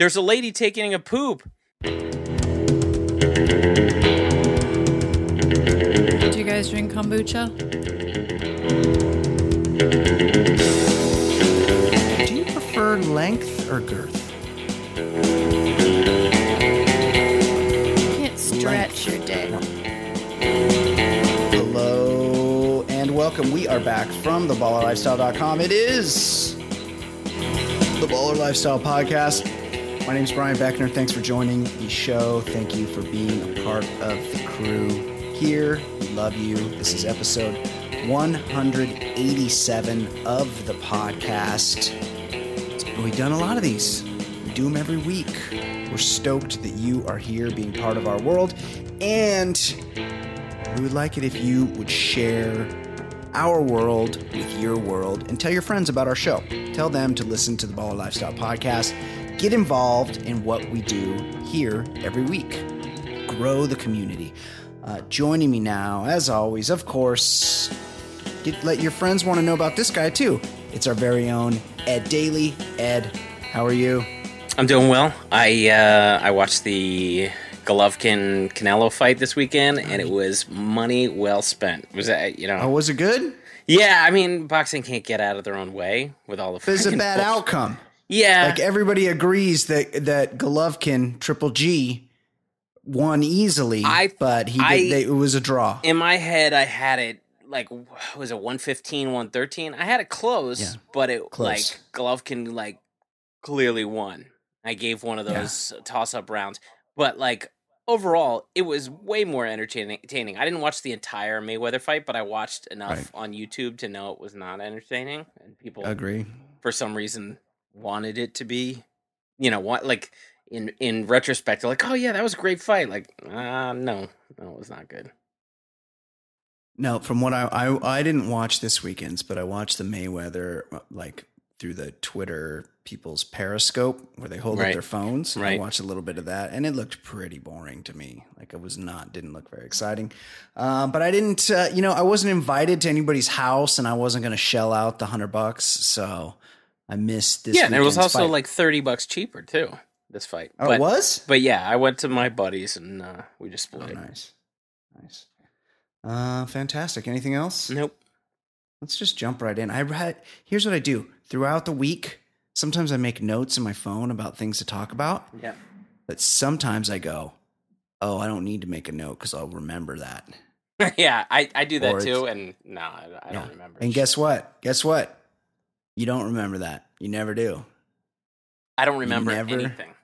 There's a lady taking a poop. Do you guys drink kombucha? Do you prefer length or girth? You can't stretch your dick. Hello and welcome. We are back from theballerlifestyle.com. It is the Baller Lifestyle Podcast. My name is Brian Beckner. Thanks for joining the show. Thank you for being a part of the crew here. We love you. This is episode 187 of the podcast. We've done a lot of these. We do them every week. We're stoked that you are here being part of our world. And we would like it if you would share our world with your world and tell your friends about our show. Tell them to listen to the Baller Lifestyle podcast. Get involved in what we do here every week. Grow the community. Uh, joining me now, as always, of course, get, let your friends want to know about this guy too. It's our very own Ed Daly. Ed, how are you? I'm doing well. I uh, I watched the Golovkin Canelo fight this weekend, and it was money well spent. Was that you know? Oh, was it good? Yeah, I mean, boxing can't get out of their own way with all the. It's a bad bullshit. outcome. Yeah, Like everybody agrees that that Golovkin Triple G won easily, I- but he did, I- they, it was a draw. in my head, I had it like was it 115, 113? I had it close, Yeah, but it close. like Golovkin like clearly won. I gave one of Yeah. those toss up rounds, but like overall, it was way more entertaining. entertaining. I didn't watch the entire Mayweather fight, but I watched enough Right. on YouTube to know it was not entertaining, and people Agree. for some reason wanted it to be. You know, what like in in retrospect, like, oh yeah, that was a great fight. Like, uh, no, no, it was not good. No, from what I, I I didn't watch this weekend's, but I watched the Mayweather uh, like through the Twitter people's Periscope where they hold up their phones. I watched a little bit of that, and it looked pretty boring to me. Like it was not didn't look very exciting. Uh, but I didn't, uh, you know, I wasn't invited to anybody's house, and I wasn't going to shell out the hundred bucks, so I missed this. yeah, and it was also fight. like thirty bucks cheaper too. This fight. oh, but, it was. But yeah, I went to my buddies and uh, we just Oh, it. nice, nice, uh, fantastic. Anything else? Nope. Let's just jump right in. I had here's what I do throughout the week. Sometimes I make notes in my phone about things to talk about, Yeah. but sometimes I go, "Oh, I don't need to make a note because I'll remember that." yeah, I, I do that Or too, and no, I, I Yeah. don't remember. And guess what? Guess what? You don't remember that. You never do. I don't remember never- anything.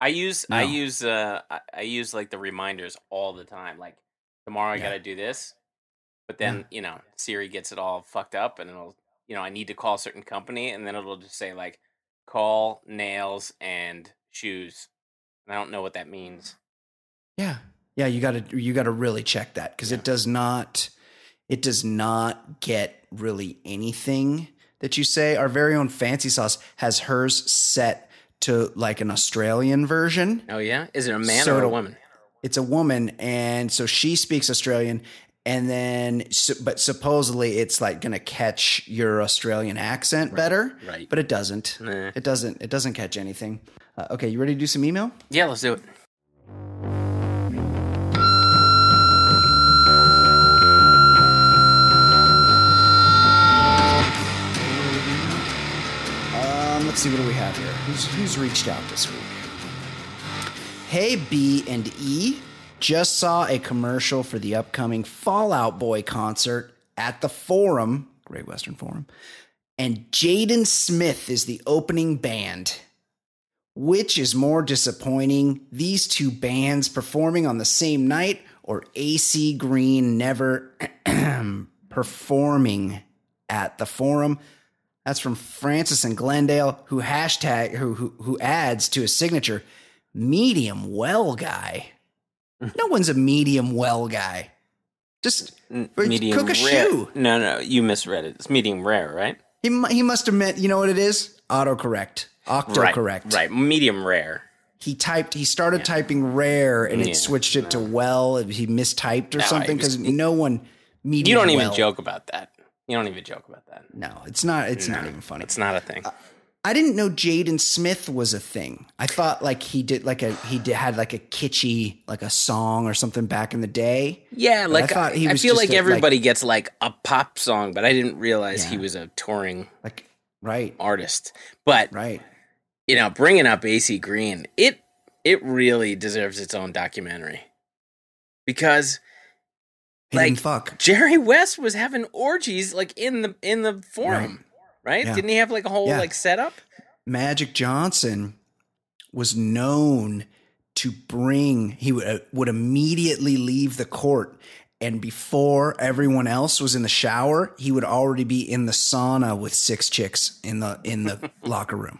I use I use uh I, I use like the reminders all the time. Like tomorrow I Yeah. gotta do this, but then Yeah. you know Siri gets it all fucked up, and it'll you know I need to call a certain company, and then it'll just say like call nails and shoes. And I don't know what that means. Yeah, yeah. You got to you got to really check that because Yeah. it does not it does not get really anything that you say. Our very own fancy sauce has hers set to like an Australian version. Oh yeah, is it a man So or a woman? It's a woman, and so she speaks Australian. And then, but supposedly it's like going to catch your Australian accent better, right. But it doesn't. Nah. It doesn't. It doesn't catch anything. Uh, okay, you ready to do some email? Yeah, let's do it. Let's see what do we have here. Who's who's reached out this week? Hey B and E, just saw a commercial for the upcoming Fall Out Boy concert at the Forum, Great Western Forum, and Jaden Smith is the opening band. Which is more disappointing, these two bands performing on the same night or AC Green never performing at the Forum? That's from Francis and Glendale, who hashtag who who, who adds to his signature, medium well guy. No one's a medium well guy. Just medium cook a rare. shoe. No, no, you misread it. It's medium rare, right? he he must have meant you know what it is autocorrect autocorrect. Right, right. Medium rare. He typed. He started typing rare, and Yeah, it switched it to well. He mistyped or No, something because no one. Medium You don't even joke about that. You don't even joke about that. No, it's not. It's not even funny. It's not a thing. I didn't know Jaden Smith was a thing. I thought like he did like a he did, had like a kitschy like a song or something back in the day. Yeah, But like I, thought he I was feel just like a, like- everybody gets like a pop song, but I didn't realize he was a touring Like right, artist. But right. you know, bringing up AC Green, it it really deserves its own documentary because He Like, fuck. Jerry West was having orgies like in the in the forum, right? Yeah. Didn't he have like a whole Yeah. like setup? Magic Johnson was known to bring he would uh, would immediately leave the court and before everyone else was in the shower he would already be in the sauna with six chicks in the in the locker room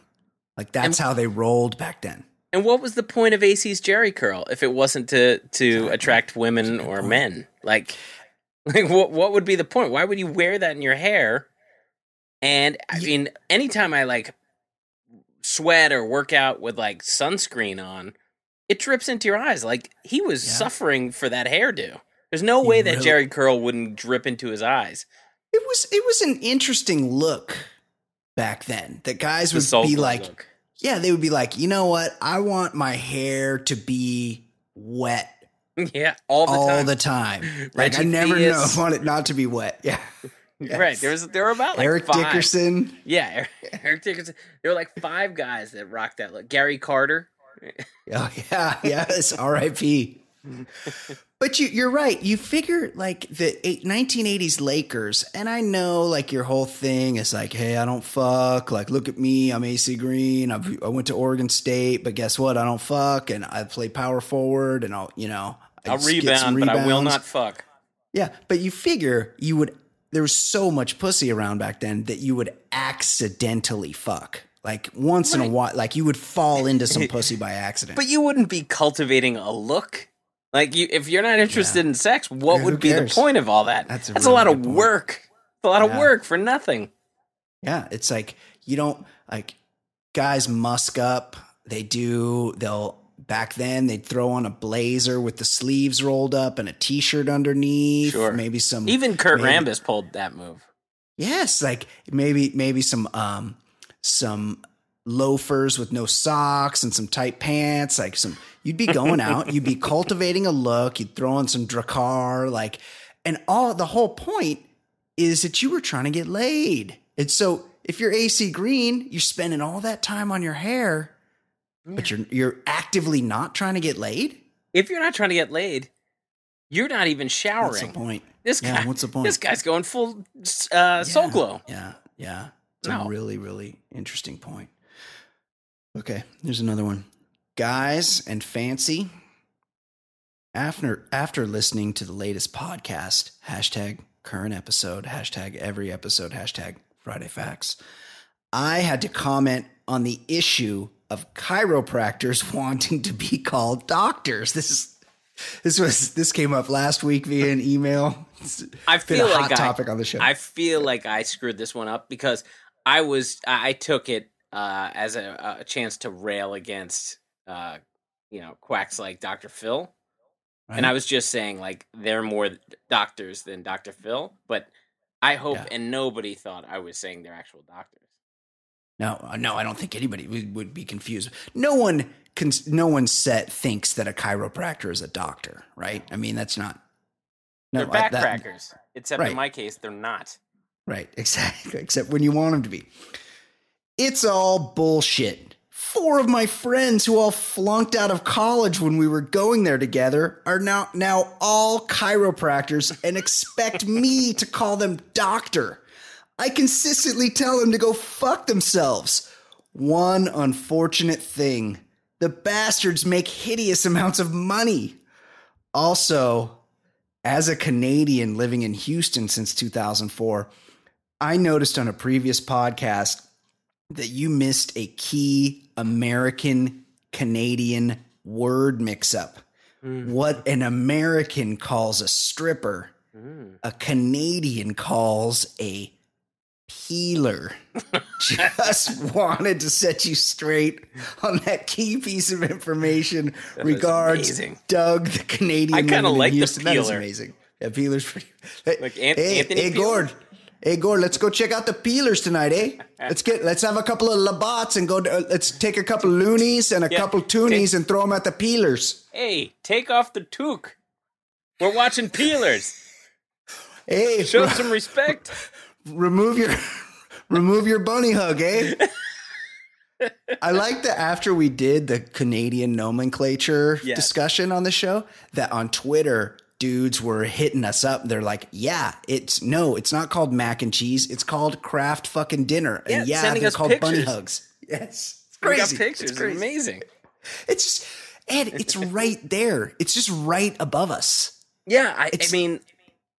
like that's how they rolled back then And what was the point of AC's Jheri curl if it wasn't to to attract women or point. men? Like, like what what would be the point? Why would you wear that in your hair? And I Ye- mean, anytime I like sweat or work out with like sunscreen on, it drips into your eyes. Like he was Yeah. suffering for that hairdo. There's no He way that really- Jheri curl wouldn't drip into his eyes. it was it was an interesting look back then that guys would be like look. Yeah they would be like you know what i want my hair to be wet yeah, all the all time. the time like i Reggie never know want it not to be wet yeah Right. There was there were about like Eric five. Dickerson. Yeah, Eric, Eric Dickerson. There were like five guys that rocked that look. Gary Carter. Oh yeah, yes, R.I.P. But you, you're right. You figure like the eight, 1980s Lakers, and I know like your whole thing is like, hey, I don't fuck. Like, look at me, I'm AC Green. I've, I went to Oregon State, but guess what? I don't fuck, and I play power forward, and I'll, you know, I I'll just get some rebound, but I will not fuck. Yeah, but you figure you would. There was so much pussy around back then that you would accidentally fuck. Like once in a while, like you would fall into some pussy by accident. But you wouldn't be cultivating a look. Like you, if you're not interested in sex, what Yeah, would be the point of all that? That's a That's really a lot of work. A lot of work for nothing. Yeah, it's like you don't like guys musk up. They do. They'll back then they'd throw on a blazer with the sleeves rolled up and a t-shirt underneath. Sure. Maybe some Even Kurt maybe- Rambis pulled that move. Yes, like maybe maybe some um some loafers with no socks and some tight pants, like some you'd be going out, you'd be cultivating a look, you'd throw on some Drakkar, like and all the whole point is that you were trying to get laid. And so if you're AC Green, you're spending all that time on your hair, but you're you're actively not trying to get laid? If you're not trying to get laid, you're not even What's the showering. point? This Yeah, guy, what's the point? this guy's going full uh, Soul Glo. Yeah, yeah. It's No. a really, really interesting point. Okay, here's another one. Guys and fancy. After after listening to the latest podcast, hashtag current episode, hashtag every episode, hashtag Friday Facts, I had to comment on the issue of chiropractors wanting to be called doctors. This is this was this came up last week via an email. It's I feel like I, topic on the show. I feel like I screwed this one up because I was I I took it uh, as a, a chance to rail against uh, you know quacks like Dr. Phil, and I was just saying like they're more doctors than Dr. Phil, but I hope Yeah. and nobody thought I was saying they're actual doctors. No, uh, no, I don't think anybody would, would be confused. No one can. No one set thinks that a chiropractor is a doctor, right? I mean, that's not. No, they're I- that- except right. in my case, they're not. right, exactly. Except when you want them to be. It's all bullshit. Four of my friends who all flunked out of college when we were going there together are now now all chiropractors and expect me to call them doctor. I consistently tell them to go fuck themselves. One unfortunate thing the bastards make hideous amounts of money. Also, as a Canadian living in Houston since 2004, I noticed on a previous podcast that you missed a key American Canadian word mix up. What an American calls a stripper, Mm. a Canadian calls a peeler. Just wanted to set you straight on that key piece of information. That Regards. Doug, the Canadian. I living in like the Houston. That is amazing. Yeah, peeler's pretty. Like hey, Anthony hey, Peeler? Gord. Hey Gore, let's go check out the peelers tonight, eh? Let's get let's have a couple of Labatt's and go. To, let's take a couple loonies and a Yeah, couple toonies take- and throw them at the peelers. Hey, take off the toque. We're watching peelers. Hey, Show re- some respect. remove your remove your bunny hug, eh? I like that after we did the Canadian nomenclature Yes. discussion on the show, that on Twitter, dudes were hitting us up. They're like, "Yeah, it's no, it's not called mac and cheese. It's called Kraft fucking dinner." And Yeah, yeah, they're called bunny pictures. hugs. Yes, it's crazy. got pictures. It's It's crazy. amazing. It's just Ed. It's right there. It's just right above us. Yeah, I, I mean,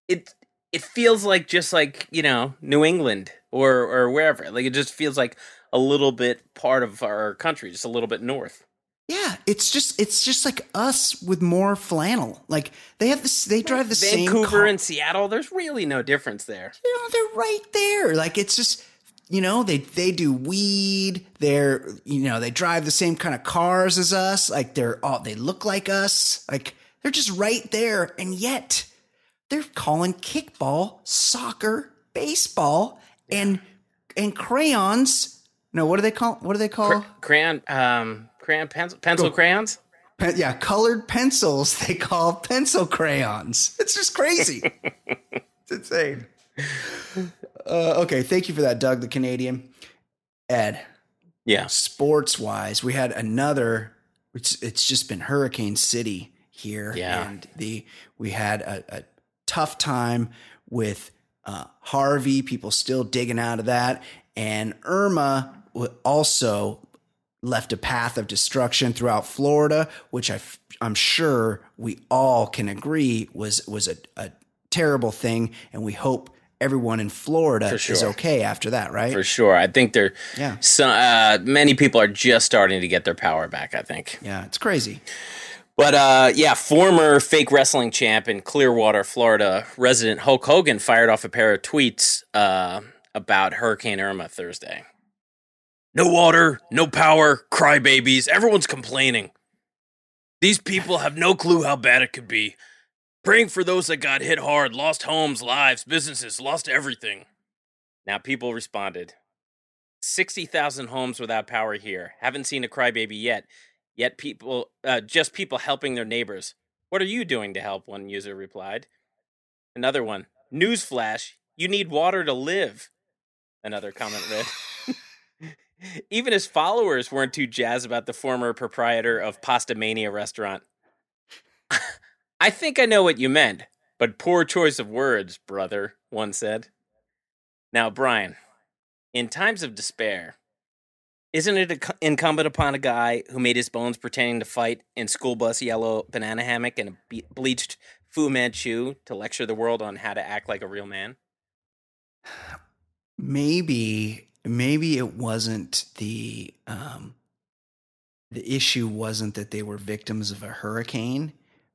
it it feels like just like you know New England or or wherever. Like it just feels like a little bit part of our country, just a little bit north. Yeah, it's just it's just like us with more flannel. Like they have this, they drive the same Vancouver and Seattle, there's really no difference there. you know, they're right there. Like it's just you know they they do weed. They're you know they drive the same kind of cars as us. Like they're all they look like us. Like they're just right there, and yet they're calling kickball, soccer, baseball, and and crayons. No, what do they call? What do they call? Cra- crayon, um, crayon, pencil, pencil crayons. Pen- yeah, colored pencils they call pencil crayons. It's just crazy. it's insane. Uh, okay, thank you for that, Doug, the Canadian. Ed, Yeah, sports wise, we had another. It's it's just been Hurricane City here, Yeah. and the we had a, a tough time with uh, Harvey. People still digging out of that, and Irma also left a path of destruction throughout Florida, which I f- I'm sure we all can agree was was a, a terrible thing, and we hope everyone in Florida For is okay after that, right? for sure. I think there, Yeah. so, uh, many people are just starting to get their power back. I think. Yeah, it's crazy. But uh, yeah, former fake wrestling champ in Clearwater, Florida, resident Hulk Hogan fired off a pair of tweets uh, about Hurricane Irma Thursday. No water, no power, crybabies, everyone's complaining. These people have no clue how bad it could be. Praying for those that got hit hard, lost homes, lives, businesses, lost everything. Now, people responded 60,000 homes without power here. Haven't seen a crybaby yet. Yet people, uh, just people helping their neighbors. What are you doing to help? One user replied. Another one, newsflash, you need water to live. Another comment read. Even his followers weren't too jazzed about the former proprietor of Pastamania restaurant. I think I know what you meant, but poor choice of words, brother, one said. Now, Brian, in times of despair, isn't it incumbent upon a guy who made his bones pretending to fight in school bus yellow banana hammock and a bleached Fu Manchu to lecture the world on how to act like a real man? maybe maybe it wasn't the um the issue wasn't that they were victims of a hurricane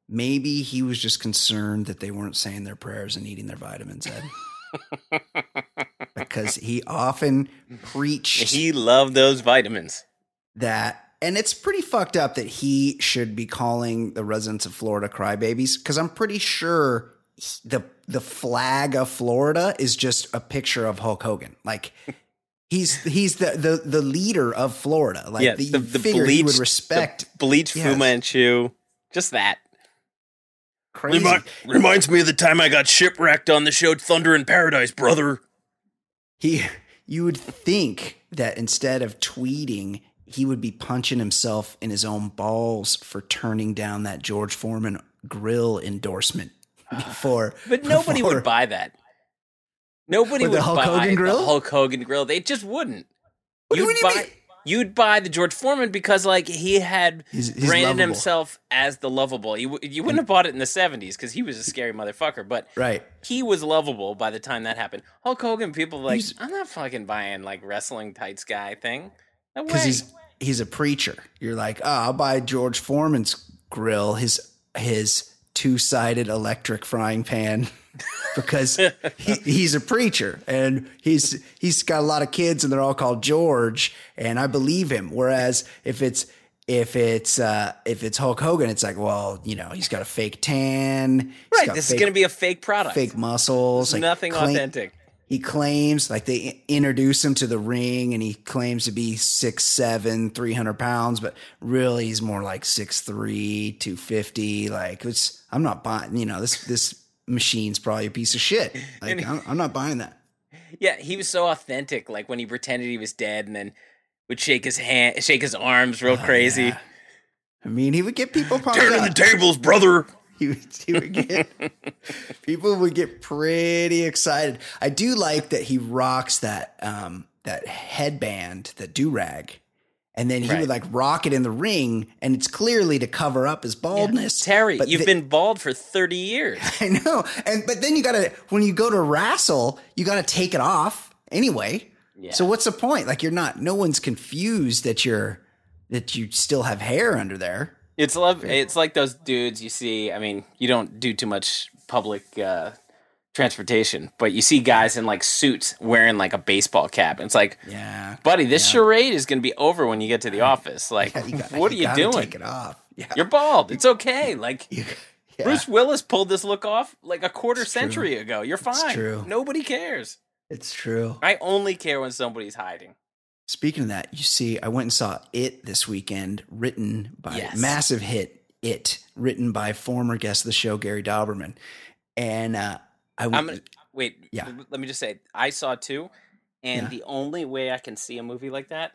maybe he was just concerned that they weren't saying their prayers and eating their vitamins Ed. because he often preached he loved those vitamins. that and it's pretty fucked up that he should be calling the residents of Florida crybabies because I'm pretty sure the the flag of Florida is just a picture of Hulk Hogan. Like he's he's the the, the leader of Florida. Like yeah, the, the, the he would respect the bleached Yes. Fu Manchu. Just that. crazy. Remi- reminds me of the time I got shipwrecked on the show Thunder in Paradise, brother. He you would think that instead of tweeting he would be punching himself in his own balls for turning down that George Foreman grill endorsement before But nobody before- would buy that. Nobody With the would Hulk buy Hogan grill? the Hulk Hogan grill. They just wouldn't. What you- you'd do you buy mean? you'd buy the George Foreman because like he had He's- he's branded lovable. himself as the lovable. You, you wouldn't have bought it in the 70s because he was a scary motherfucker, but Right. he was lovable by the time that happened. Hulk Hogan, people like, He's- I'm not fucking buying like wrestling tights guy thing. No because he's he's a preacher. You're like, oh, I'll buy George Foreman's grill, his his two sided electric frying pan, because he, he's a preacher and he's he's got a lot of kids and they're all called George, and I believe him. Whereas if it's if it's uh, if it's Hulk Hogan, it's like, well, you know, he's got a fake tan, right. This fake, is going to be a fake product. fake muscles, like Nothing authentic. He claims like they introduce him to the ring and he claims to be 6'7 300 pounds but really he's more like 6'3 250 like it's i'm not buying you know this this machine's probably a piece of shit like he- I'm, I'm not buying that Yeah, he was so authentic. Like when he pretended he was dead, and then would shake his hand, shake his arms real Oh, crazy. yeah. i mean he would get people pumped Turning the tables, brother. he would, he would get people would get pretty excited. I do like that he rocks that um that headband, that do rag, and then he Right. would like rock it in the ring, and it's clearly to cover up his baldness. Terry, But you've the- been bald for thirty years. I know, and but then you gotta when you go to wrestle, you gotta take it off anyway. Yeah. So what's the point? Like you're not. No one's confused that you're that you still have hair under there. It's love. It's like those dudes you see. I mean, you don't do too much public uh, transportation, but you see guys in like suits wearing like a baseball cap. And it's like, Yeah, buddy, this Yeah. charade is going to be over when you get to the office. Like, Yeah, you got- what are you gotta doing? Take it off. Yeah, You're bald. It's okay. Like yeah. Bruce Willis pulled this look off like a quarter It's true. century ago. You're fine. true. Nobody cares. It's true. I only care when somebody's hiding. Speaking of that, you see, I went and saw It this weekend, written by Yes. massive hit It, written by former guest of the show Gary Dauberman, and uh, I I'm went. gonna wait. Yeah. Let me just say, I saw two, and Yeah. the only way I can see a movie like that,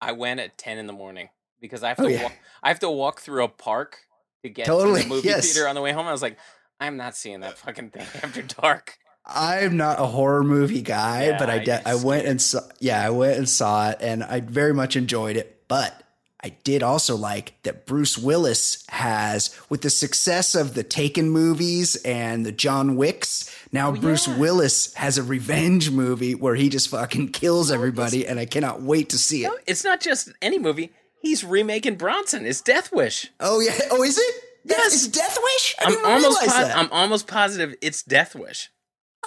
I went at ten in the morning because I have Oh, to. yeah. walk, I have to walk through a park to get Totally, to the movie yes. theater on the way home. I was like, I'm not seeing that fucking thing after dark. I'm not a horror movie guy, Yeah, but I I de- I went and saw. Yeah, I went and saw it, and I very much enjoyed it. But I did also like that Bruce Willis has, with the success of the Taken movies and the John Wicks. Now Bruce Oh, yeah. Willis has a revenge movie where he just fucking kills oh, everybody, and I cannot wait to see it. No, it's not just any movie. He's remaking Bronson. It's Death Wish. Oh yeah. Oh, is it? Yes. It's Death Wish. I I'm didn't almost. Po-. I'm almost positive it's Death Wish.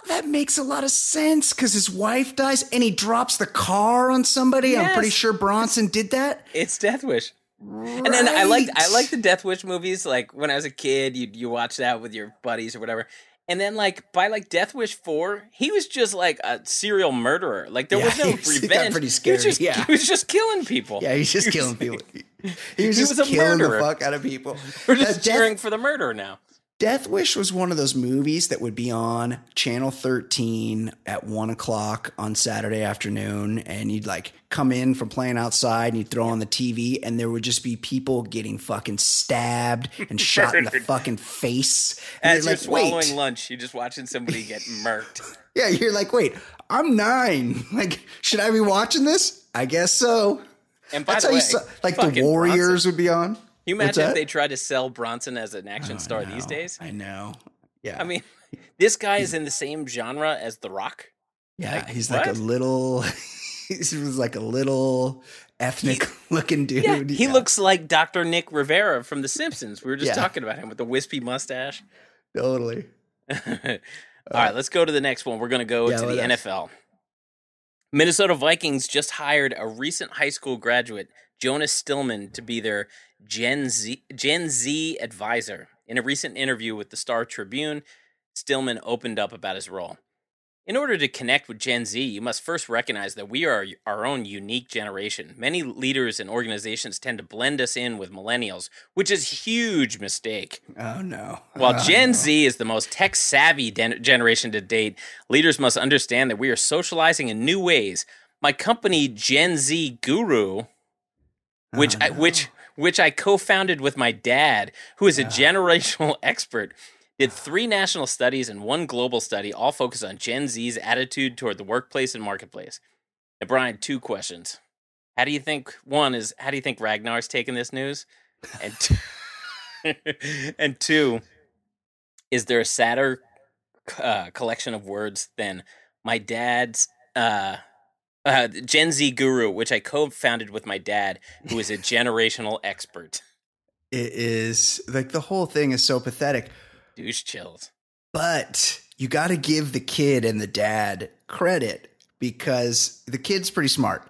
That makes a lot of sense because his wife dies and he drops the car on somebody. I'm pretty sure Bronson did that. It's Death Wish. And then I liked I liked the Death Wish movies. Like when I was a kid, you you watch that with your buddies or whatever. And then like by like Death Wish four, he was just like a serial murderer. Like there Yeah, was no he was- he got revenge. pretty He was scary, just, yeah. he was just killing people. Yeah, he's just He was- killing people. He was He just was killing murderer. the fuck out of people. We're Uh, just Death- cheering for the murderer now. Death Wish was one of those movies that would be on Channel 13 at one o'clock on Saturday afternoon. And you'd like come in from playing outside and you'd throw on the TV, and there would just be people getting fucking stabbed and shot in the fucking face. And As you're like, swallowing wait. lunch, you're just watching somebody get murked. Yeah, you're like, wait, I'm nine. Like, should I be watching this? I guess so. And by That's the way, like the Warriors would be on. Can you imagine if they tried to sell Bronson as an action Oh, star these days? I know. Yeah. I mean, this guy is in the same genre as The Rock. Yeah, Like, he's like a little. he was like a little ethnic looking dude. Yeah, he Yeah, looks like Dr. Nick Riviera from The Simpsons. We were just Yeah. talking about him with the wispy mustache. totally. All right, let's go to the next one. We're going to go to the. NFL. Minnesota Vikings just hired a recent high school graduate, Jonah Stillman, to be their Gen Z Gen Z advisor. In a recent interview with the Star Tribune, Stillman opened up about his role. In order to connect with Gen Z, you must first recognize that we are our own unique generation. Many leaders and organizations tend to blend us in with millennials, which is a huge mistake. Oh no. While Oh, Gen no. Z is the most tech savvy den- generation to date, leaders must understand that we are socializing in new ways. My company, Gen Z Guru, which Oh, I, which which I co-founded with my dad, who is a generational expert, did three national studies and one global study, all focused on Gen Z's attitude toward the workplace and marketplace. Now, Brian, two questions. How do you think one is how do you think Ragnar's taking this news? And two, and two, is there a sadder uh, collection of words than my dad's uh, uh, Gen Z guru, which I co-founded with my dad, who is a generational expert? It is like the whole thing is so pathetic. Douche chills. But you got to give the kid and the dad credit because the kid's pretty smart.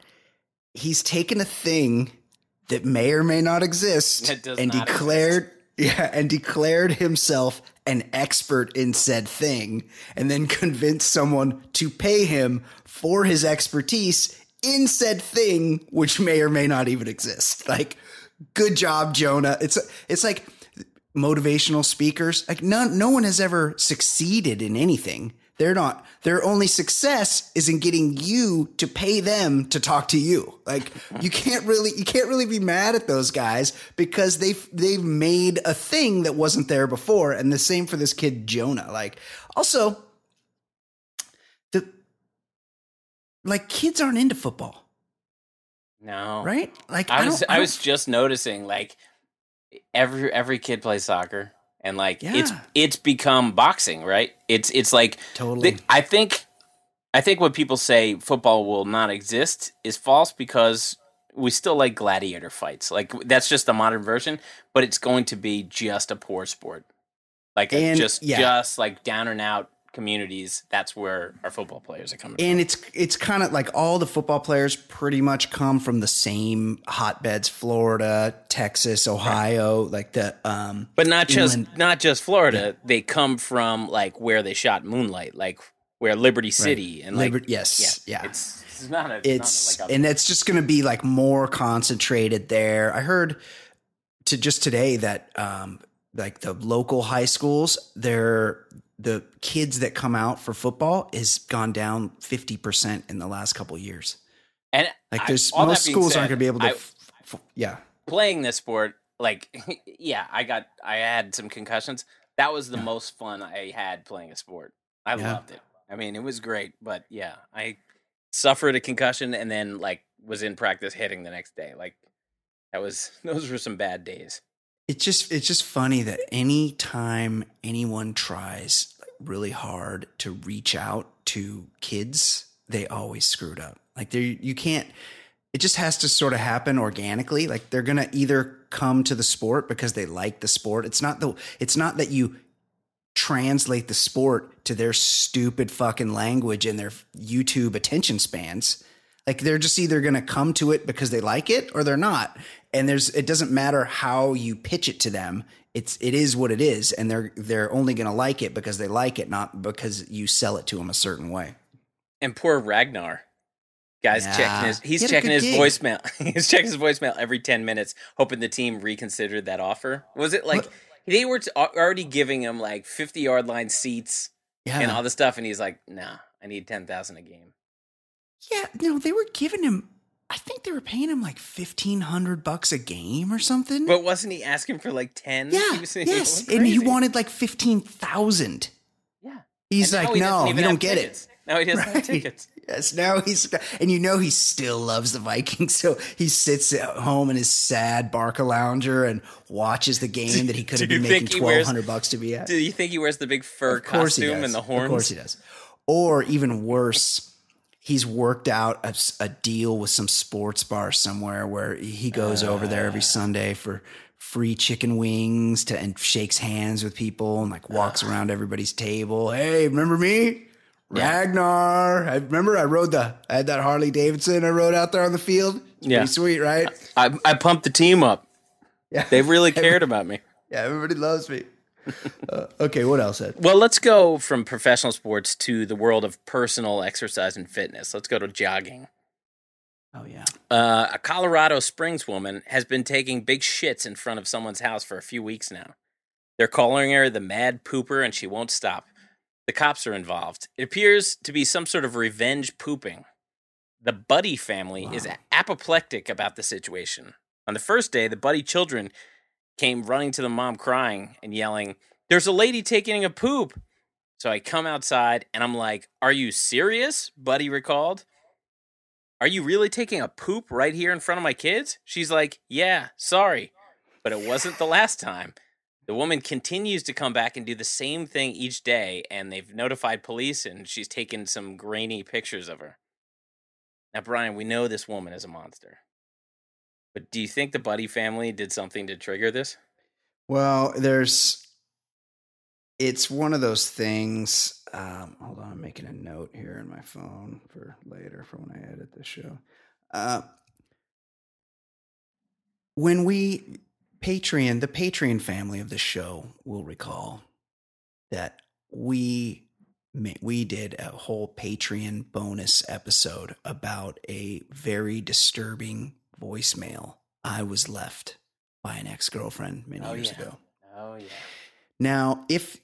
He's taken a thing that may or may not exist and declared Yeah, and declared himself an expert in said thing, and then convinced someone to pay him for his expertise in said thing, which may or may not even exist. Like, good job, Jonah. It's it's like motivational speakers. Like, none, no one has ever succeeded in anything. They're not. Their only success is in getting you to pay them to talk to you. Like you can't really you can't really be mad at those guys because they've they've made a thing that wasn't there before. And the same for this kid Jonah. Like also the like kids aren't into football, No. right? Like I was I, don't- was just noticing like every every kid plays soccer and like it's Yeah. it's become boxing, right? It's it's like totally. the- I think I think when people say football will not exist is false because we still like gladiator fights. Like that's just the modern version, but it's going to be just a poor sport. Like And, just yeah. just like down and out communities. That's where our football players are coming from. and it's it's kind of like all the football players pretty much come from the same hotbeds florida texas ohio like the um But not just not just Florida. They come from like where they shot Moonlight, like where Liberty City and like Liber- yes yeah, It's, it's not a it's not a, like and it's just going to be like more concentrated there i heard to just today that um like the local high schools they're the kids that come out for football is gone down 50% in the last couple of years and like there's that most schools said, aren't going to be able to I- f- f- yeah playing this sport. Like, yeah, I got I had some concussions. That was the Yeah. most fun I had playing a sport. I Yeah. loved it. I mean, it was great. But yeah, I suffered a concussion and then like was in practice hitting the next day. Like that was those were some bad days. It's just it's just funny that any time anyone tries really hard to reach out to kids they always screwed up. Like they you can't it just has to sort of happen organically. Like they're gonna either come to the sport because they like the sport. It's not the it's not that you translate the sport to their stupid fucking language and their youtube attention spans. Like they're just either going to come to it because they like it or they're not and there's it doesn't matter how you pitch it to them it's it is what it is and they're they're only going to like it because they like it not because you sell it to them a certain way And poor Ragnar. Guys Yeah. checking his he's He checking his gig. voicemail. he's checking his voicemail every 10 minutes hoping the team reconsidered that offer. Was it like What? they were already giving him like 50 yard line seats yeah and all this stuff and he's like, "Nah, I need 10,000 a game." yeah no they were giving him i think they were paying him like 1500 bucks a game or something But wasn't he asking for like 10? yeah yes and he wanted like 15000 Yeah. he's like he no you don't get tickets. it No, he doesn't Right. have tickets. Yes, now he's and you know he still loves the Vikings, so he sits at home in his sad Barcalounger and watches the game that he could have been making twelve hundred bucks to be at. Do you think he wears the big fur Of course he costume and the horns? Of course he does. Or even worse, he's worked out a deal with some sports bar somewhere where he goes over there every Ah. Sunday for free chicken wings to and shakes hands with people and like walks Ah. around everybody's table. Hey, remember me? Yeah. Ragnar. I remember I rode the I had that Harley Davidson I rode out there on the field. It's Yeah. pretty sweet, right? I, I pumped the team up. Yeah. They really cared about me. Yeah, everybody loves me. Uh, okay, what else, Ed? Well, let's go from professional sports to the world of personal exercise and fitness. Let's go to jogging. Oh yeah. Uh, a Colorado Springs woman has been taking big shits in front of someone's house for a few weeks now. They're calling her the mad pooper, and she won't stop. The cops are involved. It appears to be some sort of revenge pooping. The Budde family is apoplectic about the situation. On the first day, the Budde children came running to the mom crying and yelling, There's a lady taking a poop. So I come outside and I'm like, Are you serious? Budde recalled. Are you really taking a poop right here in front of my kids? She's like, Yeah, sorry. But it wasn't the last time. The woman continues to come back and do the same thing each day, and they've notified police, and she's taken some grainy pictures of her. Now, Brian, we know this woman is a monster. But do you think the Budde family did something to trigger this? Well, there's it's one of those things. Um, hold on, I'm making a note here in my phone for later for when I edit this show. Uh, when we Patreon, the Patreon family of the show will recall that we we did a whole Patreon bonus episode about a very disturbing voicemail I was left by an ex-girlfriend many Oh, years yeah. ago. Oh yeah. Now, if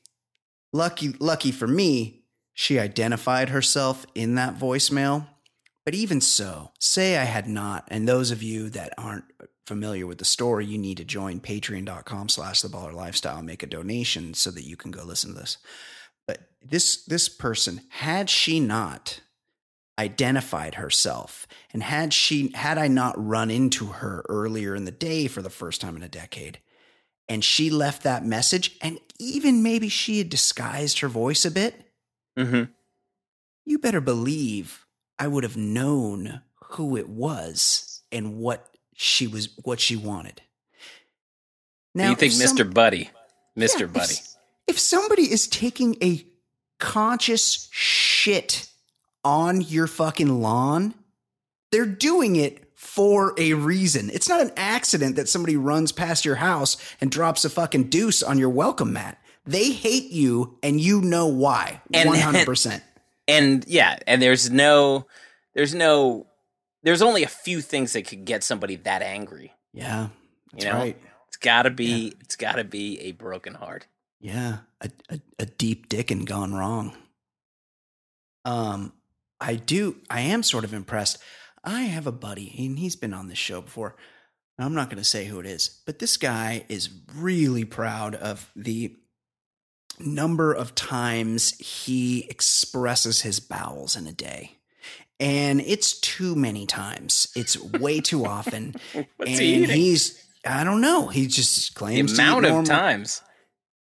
lucky lucky for me, she identified herself in that voicemail, but even so, say I had not, and those of you that aren't familiar with the story, you need to join patreon.com slash the baller lifestyle and make a donation so that you can go listen to this. But this this person, had she not identified herself and had she had I not run into her earlier in the day for the first time in a decade, and she left that message, and even maybe she had disguised her voice a bit, Mm-hmm. you better believe I would have known who it was and what she was, what she wanted. Now you think if some- Mr. Budde, Mr. Yeah, Budde. s- If somebody is taking a conscious shit on your fucking lawn, they're doing it for a reason. It's not an accident that somebody runs past your house and drops a fucking deuce on your welcome mat. They hate you and you know why. And- 100%. and yeah, and there's no, there's no, there's only a few things that could get somebody that angry. yeah. That's You know? right. It's gotta be, it's gotta be a broken heart. Yeah, a, a, a deep dick and gone wrong. Um, I do. I am sort of impressed. I have a buddy, and he's been on this show before. I'm not going to say who it is, but this guy is really proud of the number of times he expresses his bowels in a day. And it's too many times. It's way too often. What's and he eating? he's I don't know. He just The claims to amount of times.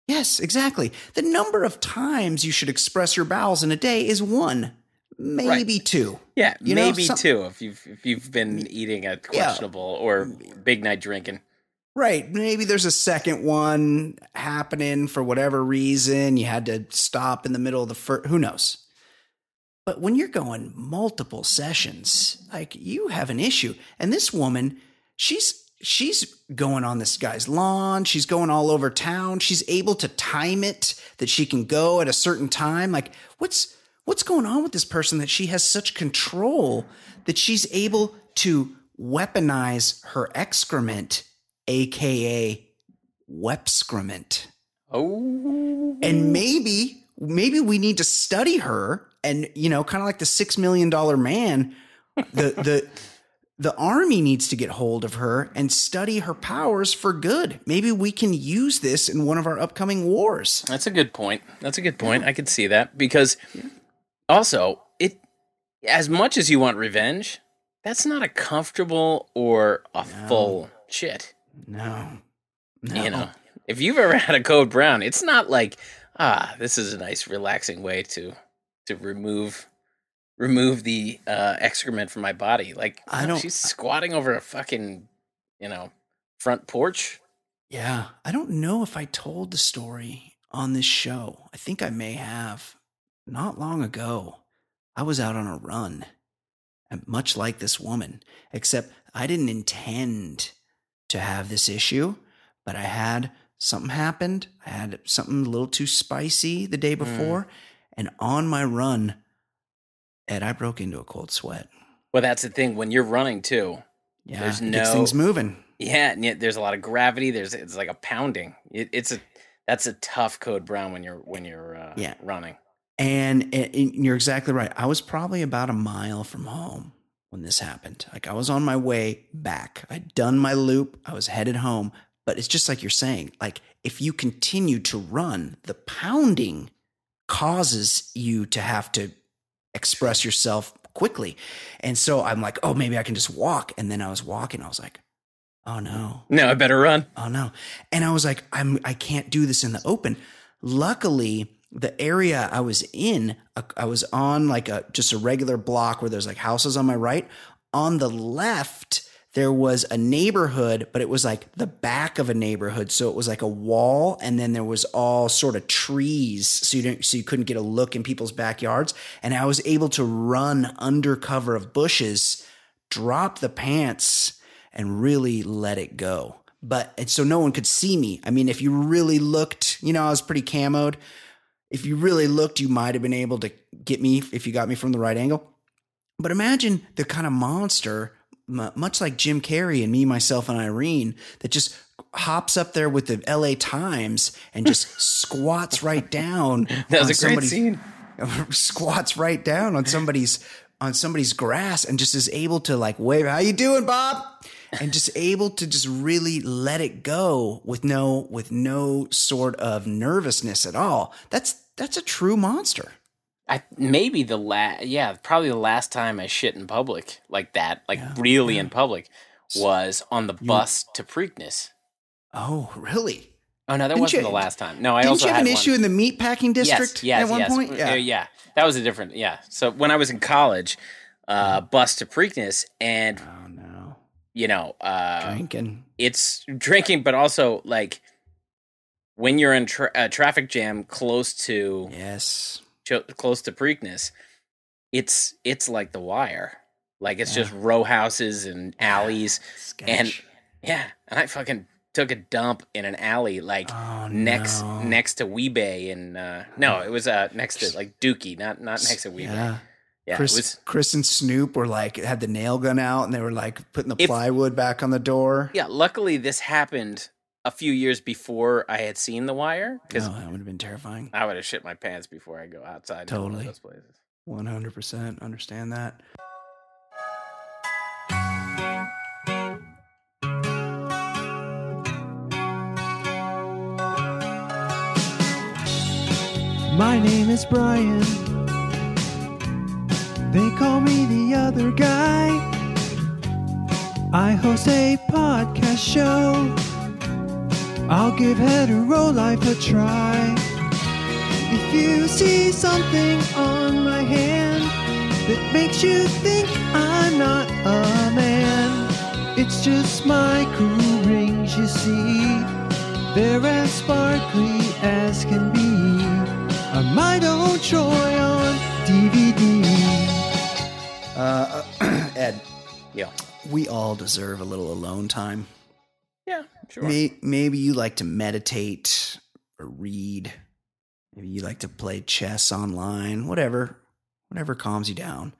Yes, exactly. The number of times you should express your bowels in a day is one, maybe two. Yeah, You know, maybe some- two if you've if you've been eating a questionable or big night drinking. Right. Maybe there's a second one happening for whatever reason. You had to stop in the middle of the first. Who knows? But when you're going multiple sessions, like you have an issue. And this woman, she's she's going on this guy's lawn. She's going all over town. She's able to time it that she can go at a certain time. Like what's what's going on with this person that she has such control that she's able to weaponize her excrement, aka wepscrement. Oh, And maybe maybe we need to study her and you know, kind of like the 6 million dollar man, the the the army needs to get hold of her and study her powers for good. Maybe we can use this in one of our upcoming wars. that's a good point. That's a good point. I could see that because also it as much as you want revenge, that's not a comfortable or a full shit. No. No. You know, if you've ever had a code brown, it's not like ah, this is a nice relaxing way to to remove remove the uh, excrement from my body. Like I don't- She's squatting over a fucking you know front porch. Yeah, I don't know if I told the story on this show. I think I may have. Not long ago, I was out on a run, and much like this woman, except I didn't intend to have this issue, but I had something happened. I had something a little too spicy the day before, and on my run, Ed, I broke into a cold sweat. Well, that's the thing when you're running too. Yeah, There's no- things moving. Yeah, and yet there's a lot of gravity. There's it's like a pounding. It, it's a that's a tough code brown when you're when you're uh, Yeah. running. And, and you're exactly right. I was probably about a mile from home when this happened. Like I was on my way back. I'd done my loop. I was headed home. But it's just like you're saying, like if you continue to run, the pounding causes you to have to express yourself quickly. And so I'm like, oh, maybe I can just walk. And then I was walking. I was like, oh no, No, I better run. oh no and i was like i'm i can't do this in the open luckily the area i was in i was on like a just a regular block where there's like houses on my right on the left there was a neighborhood but it was like the back of a neighborhood so it was like a wall and then there was all sort of trees so you didn't so you couldn't get a look in people's backyards and i was able to run under cover of bushes drop the pants and really let it go. but and so no one could see me. I mean, if you really looked, you know, I was pretty camoed. If you really looked, you might have been able to get me if you got me from the right angle. But imagine the kind of monster, mu- much like Jim Carrey and me, myself, and Irene, that just hops up there with the LA Times and just squats right down. That was a great scene. squats right down on somebody's on somebody's grass and just is able to like wave how you doing bob and just able to just really let it go with no with no sort of nervousness at all that's that's a true monster I maybe the last, yeah, probably the last time I shit in public like that, like really in public, was on the bus to Preakness. oh really Oh no, that Didn't wasn't you- the last time. No, I didn't also you have had an one. issue in the meatpacking district yes, yes, at one yes. point Uh, yeah, that was a different. Yeah, so when I was in college, uh, bus to Preakness, and oh no you know, uh, drinking it's drinking, but also like when you're in tra- a traffic jam close to yes cho- close to Preakness, it's it's like The Wire. Like it's Yeah. just row houses and alleys, and yeah, and I fucking took a dump in an alley like oh, next no. next to Wee-Bey and uh no, it was uh next to like Dukie, not not next to Wee-Bey. yeah Yeah, Chris, was Chris and Snoop were like had the nail gun out and they were like putting the If- plywood back on the door. yeah. Luckily, this happened a few years before I had seen The Wire because No, oh, that would have been terrifying. I would have shit my pants before I go outside. to Totally. those places. One hundred percent understand that. My name is Brian. They call me the other guy. I host a podcast show. I'll give hetero life a try. If you see something on my hand that makes you think I'm not a man, it's just my cool rings, you see. They're as sparkly as can be. A my old Troy on DVD. Uh, Ed, Yeah, we all deserve a little alone time. yeah, sure. May, maybe you like to meditate or read. Maybe you like to play chess online. Whatever, whatever calms you down.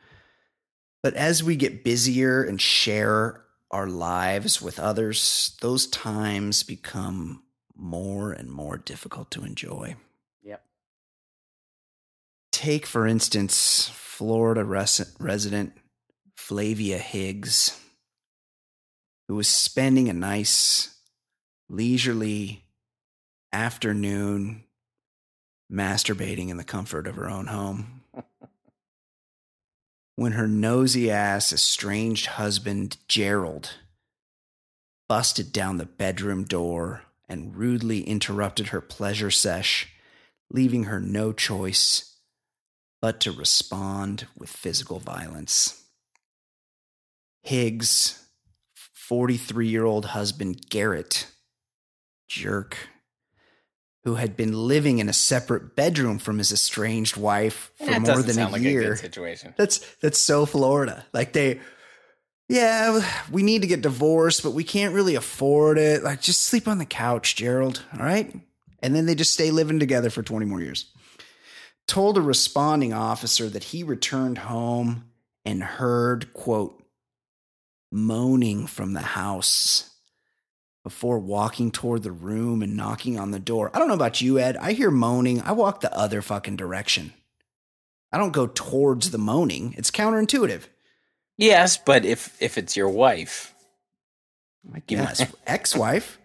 But as we get busier and share our lives with others, those times become more and more difficult to enjoy. Yep. Take, for instance, Florida res- resident Flavia Higgs, who was spending a nice, leisurely afternoon masturbating in the comfort of her own home. when her nosy ass estranged husband, Gerald, busted down the bedroom door and rudely interrupted her pleasure sesh, leaving her no choice but to respond with physical violence. Higgs, 43 year old husband Garrett, jerk, who had been living in a separate bedroom from his estranged wife for That more than sound a like year. a good situation. That's that's so Florida. Like they yeah, we need to get divorced, but we can't really afford it. Like just sleep on the couch, Gerald, all right? And then they just stay living together for 20 more years. Told a responding officer that he returned home and heard, quote, moaning from the house before walking toward the room and knocking on the door. I don't know about you, Ed. I hear moaning. I walk the other fucking direction. I don't go towards the moaning. It's counterintuitive. Yes, but if if it's your wife, I guess. Ex wife.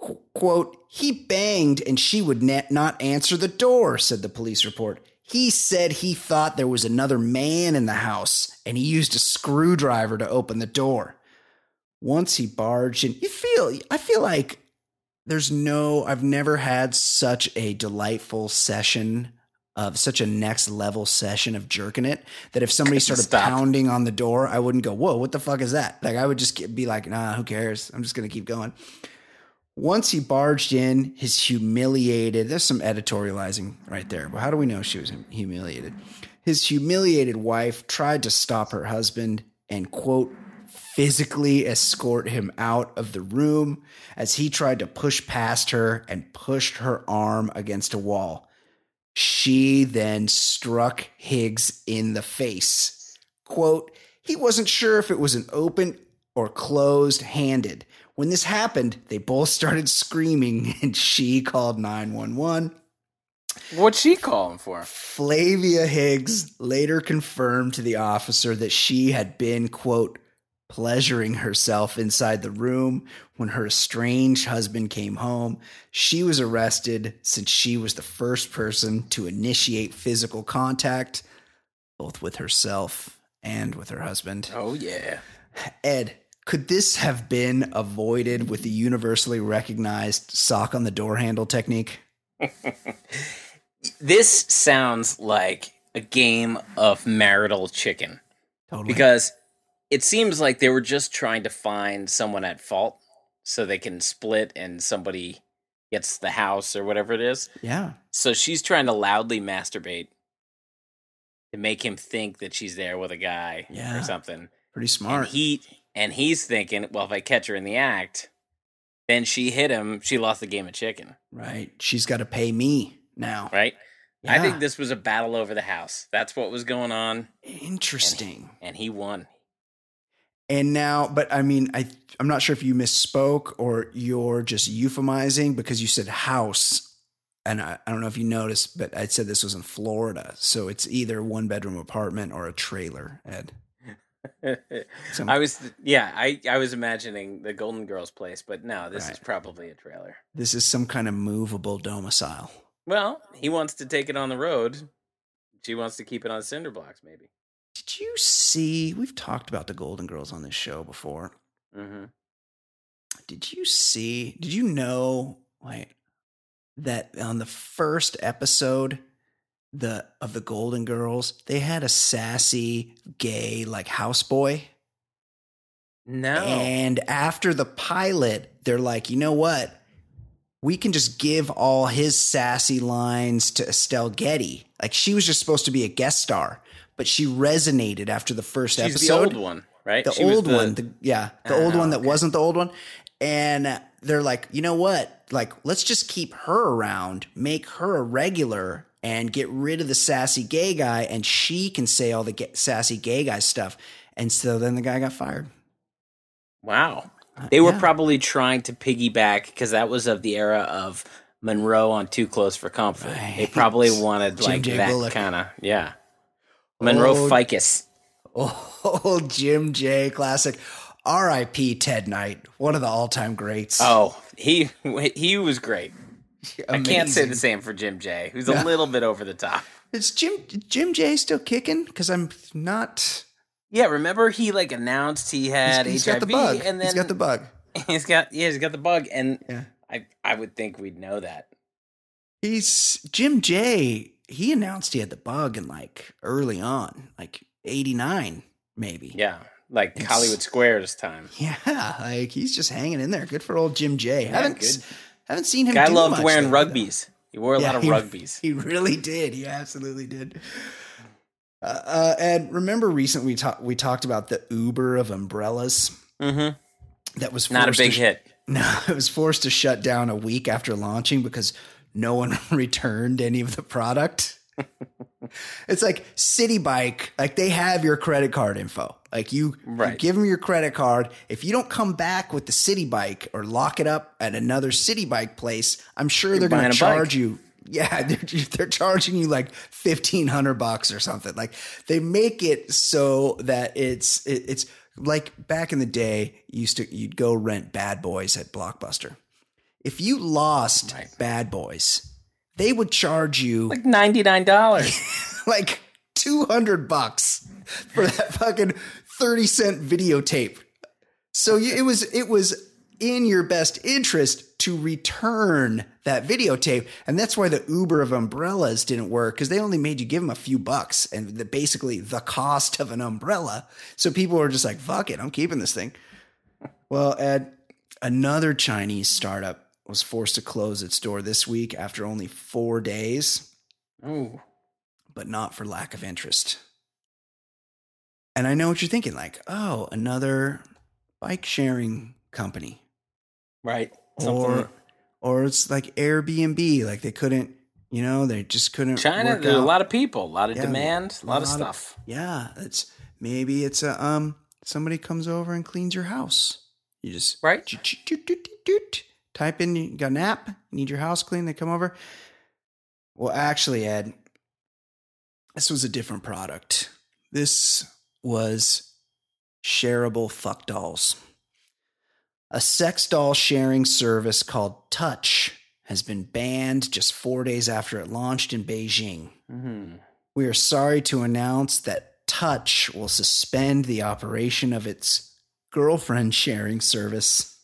Qu- quote, he banged and she would na- not answer the door, said the police report. He said he thought there was another man in the house and he used a screwdriver to open the door. Once he barged in, you feel, I feel like there's no, I've never had such a delightful session of such a next level session of jerking it that if somebody started Stop. pounding on the door, I wouldn't go, whoa, what the fuck is that? Like, I would just get, be like, nah, who cares? I'm just going to keep going. Once he barged in, his humiliated, there's some editorializing right there, but how do we know she was humiliated? His humiliated wife tried to stop her husband and, quote, physically escort him out of the room as he tried to push past her and pushed her arm against a wall. She then struck Higgs in the face. Quote, he wasn't sure if it was an open or closed handed. When this happened, they both started screaming and she called 911. What'd she call him for? Flavia Higgs later confirmed to the officer that she had been, quote, pleasuring herself inside the room when her estranged husband came home. She was arrested since she was the first person to initiate physical contact, both with herself and with her husband. Oh yeah. Ed, could this have been avoided with the universally recognized sock on the door handle technique? This sounds like a game of marital chicken Totally. because it seems like they were just trying to find someone at fault so they can split and somebody gets the house or whatever it is. yeah, So she's trying to loudly masturbate to make him think that she's there with a guy Yeah. or something. pretty smart. And he and he's thinking, well, if I catch her in the act, then she hit him. She lost the game of chicken, right. She's got to pay me now. right? I think this was a battle over the house. That's what was going on, Interesting. and he won. And now, but I mean, I I'm not sure if you misspoke or you're just euphemizing because you said house, and I, I don't know if you noticed, but I said this was in Florida, so it's either one bedroom apartment or a trailer. Ed, Some- I was, yeah, I, I was imagining the Golden Girls place, but no, this is probably a trailer. this is some kind of movable domicile. Well, he wants to take it on the road. She wants to keep it on cinder blocks, maybe. Did you see? We've talked about the Golden Girls on this show before. hmm Did you see? Did you know? Wait, that on the first episode, the of the Golden Girls, they had a sassy gay like houseboy, No. and after the pilot, they're like, you know what? We can just give all his sassy lines to Estelle Getty. Like she was just supposed to be a guest star, but she resonated after the first She's episode the old one, right? the She was old one the, yeah the Ah, old one that okay. wasn't the old one and they're like you know what like let's just keep her around make her a regular and get rid of the sassy gay guy and she can say all the ga- sassy gay guy stuff and so then the guy got fired Wow. Uh, They were yeah. probably trying to piggyback because that was of the era of Monroe on Too Close for Comfort. They probably wanted like that kind of yeah. Monroe Ficus. oh jim j classic rip ted knight one of the all-time greats Oh, he he was great. I can't say the same for Jim J, who's a little bit over the top. is jim jim j still kicking because i'm not Yeah, remember he like announced he had he's HIV got the bug and then he's got the bug he's got yeah he's got the bug and Yeah. I I would think we'd know that. He's Jim J. He announced he had the bug in like early on, like '89, maybe. Yeah, like It's- Hollywood Squares time. yeah. Like he's just hanging in there. Good for old Jim J. Yeah, haven't good. haven't seen him. Guy loved wearing though. rugbies. He wore a Yeah, lot of he- rugbies. He really did. He absolutely did. Uh, uh, and remember, recently we talked we talked about the Uber of umbrellas Mm-hmm. that was Not a big sh- hit. No, it was forced to shut down a week after launching because no one returned any of the product. it's like Citi Bike, like they have your credit card info. Like you, you give them your credit card. If you don't come back with the Citi Bike or lock it up at another Citi Bike place, I'm sure they're going to a bike. charge you. Yeah, they're, they're charging you like fifteen hundred bucks or something. Like they make it so that it's it, it's like back in the day. You used to you'd go rent Bad Boys at Blockbuster. If you lost Right. Bad Boys, they would charge you Like ninety nine dollars. like 200 bucks for that fucking 30 cent videotape. So you, it was it was in your best interest to return that videotape and that's why the Uber of umbrellas didn't work cuz they only made you give them a few bucks and the, basically the cost of an umbrella. So people were just like fuck it, I'm keeping this thing. Well, Ed, another Chinese startup was forced to close its door this week after only 4 days Ooh. but not for lack of interest. And I know what you're thinking like, oh, another bike sharing company. Right. Or or it's like Airbnb, like they couldn't, you know, they just couldn't China, work there are a lot of people, a lot of Yeah, demand, a lot, of lot of- stuff. Yeah, it's maybe it's a um somebody comes over and cleans your house. You just Right. doot, doot, doot. Type in you got an app, you need your house clean, they come over. Well, actually, Ed, this was a different product. This was shareable fuck dolls. A sex doll sharing service called Touch has been banned just four days after it launched in Beijing. Mm-hmm. We are sorry to announce that Touch will suspend the operation of its girlfriend sharing service.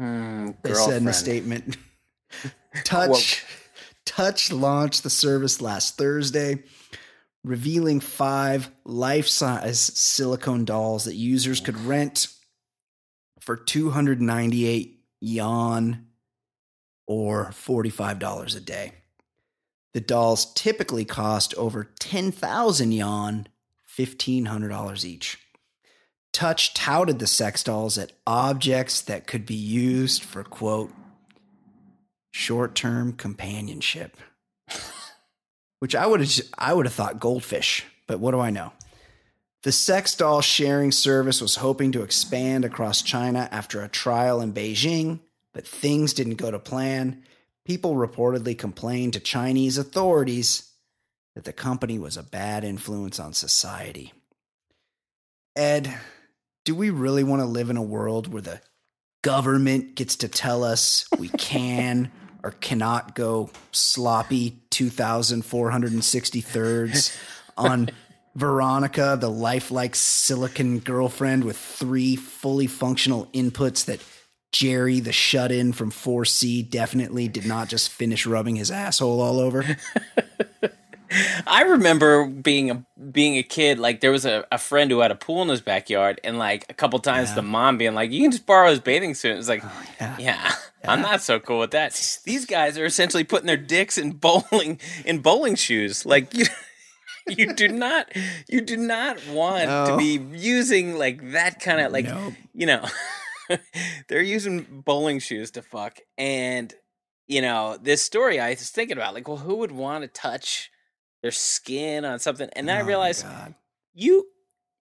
Mm, They said in a statement. Touch Touch launched the service last Thursday, revealing five life-size silicone dolls that users could rent for 298 yuan or $45 a day. The dolls typically cost over 10,000 yuan, $1,500 each. Touch touted the sex dolls as objects that could be used for, quote, short term companionship. Which I would have I would have thought goldfish, but what do I know? The sex doll sharing service was hoping to expand across China after a trial in Beijing, but things didn't go to plan. People reportedly complained to Chinese authorities that the company was a bad influence on society. Ed, do we really want to live in a world where the government gets to tell us we can or cannot go sloppy 2,463rds on Veronica, the lifelike silicon girlfriend with three fully functional inputs that Jerry, the shut in from 4C, definitely did not just finish rubbing his asshole all over? I remember being a being a kid, like there was a, a friend who had a pool in his backyard, and like a couple times Yeah. the mom being like, "You can just borrow his bathing suit." It's like, oh, yeah. yeah, I'm not so cool with that. These guys are essentially putting their dicks in bowling in bowling shoes. Like you, you do not you do not want to be using like that kind of like Nope. you know they're using bowling shoes to fuck and you know this story i was thinking about like well who would want to touch their skin on something and then Oh i realized you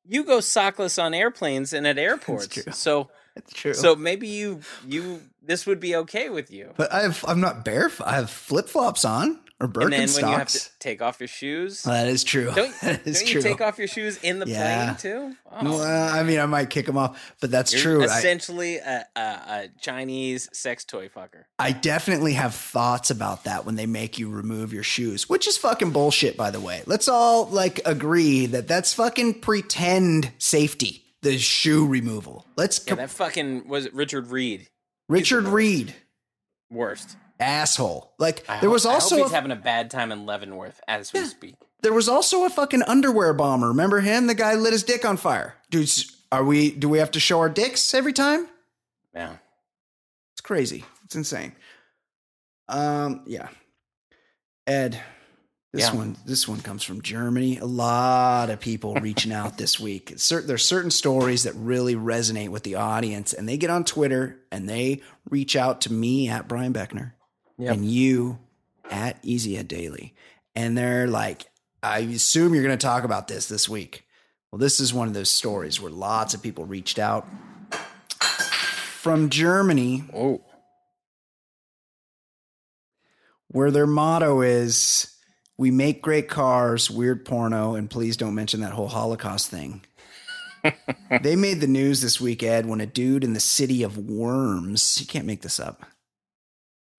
you go sockless on airplanes and at airports so That's true. so maybe you you this would be okay with you but I've, I'm not barefoot. I have flip flops on or and then when you have to take off your shoes that is true. don't, that is don't true. you take off your shoes in the Yeah. plane too oh. Well, I mean, I might kick them off, but that's You're true. Essentially a, a, a Chinese sex toy fucker. I definitely have thoughts about that when they make you remove your shoes, which is fucking bullshit, by the way. Let's all like agree that that's fucking pretend safety, the shoe removal. Let's, Yeah, co- that fucking was it Richard Reid. Richard Reid, Worst. Asshole. Like, I there hope- was I hope also, he's a, having a bad time in Leavenworth as we speak. there was also a fucking underwear bomber. Remember him? The guy lit his dick on fire. Dudes, are we, do we have to show our dicks every time? Yeah. It's crazy. It's insane. Um, yeah. Ed, this Yeah. one, this one comes from Germany. A lot of people reaching out this week. It's cer- there's certain stories that really resonate with the audience, and they get on Twitter and they reach out to me at Brian Beckner Yep. and you at Easy Ed Daily, and they're like, "I assume you're going to talk about this this week." Well, this is one of those stories where lots of people reached out from Germany Oh. where their motto is we make great cars, weird porno, and please don't mention that whole Holocaust thing. they made the news this week, Ed, when a dude in the city of Worms, you can't make this up,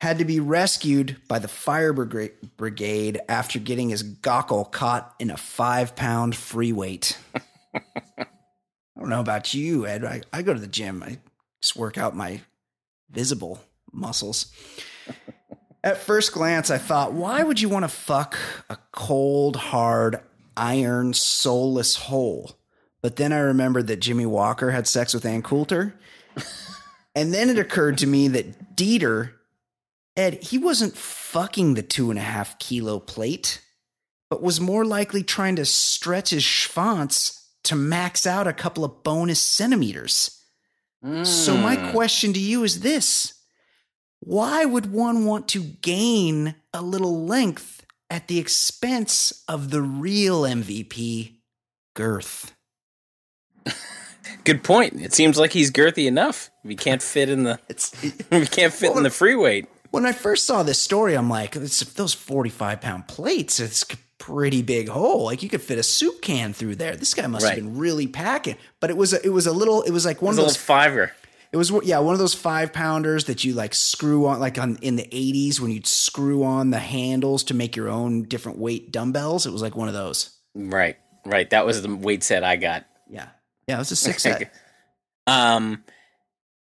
had to be rescued by the fire brigade after getting his gockle caught in a five pound free weight. I don't know about you, Ed. I, I go to the gym, I just work out my visible muscles. At first glance, I thought, why would you want to fuck a cold, hard, iron, soulless hole? But then I remembered that Jimmie Walker had sex with Ann Coulter. and then it occurred to me that Dieter, Ed, he wasn't fucking the two and a half kilo plate, but was more likely trying to stretch his schwanz to max out a couple of bonus centimeters. So my Mm. question to you is this. Why would one want to gain a little length at the expense of the real MVP, girth? Good point. It seems like he's girthy enough. If he can't fit in the, It's if he can't fit in the free weight. When I first saw this story, I'm like, it's, those 45 pound plates, it's a pretty big hole. Like you could fit a soup can through there. This guy must Right. have been really packing. But it was a, it was a little, it was like one It's of those little fiver. It was yeah, one of those five pounders that you like screw on like on in the eighties when you'd screw on the handles to make your own different weight dumbbells. It was like one of those. Right, right. That was the weight set I got. Yeah. Yeah, it was a six set. Um,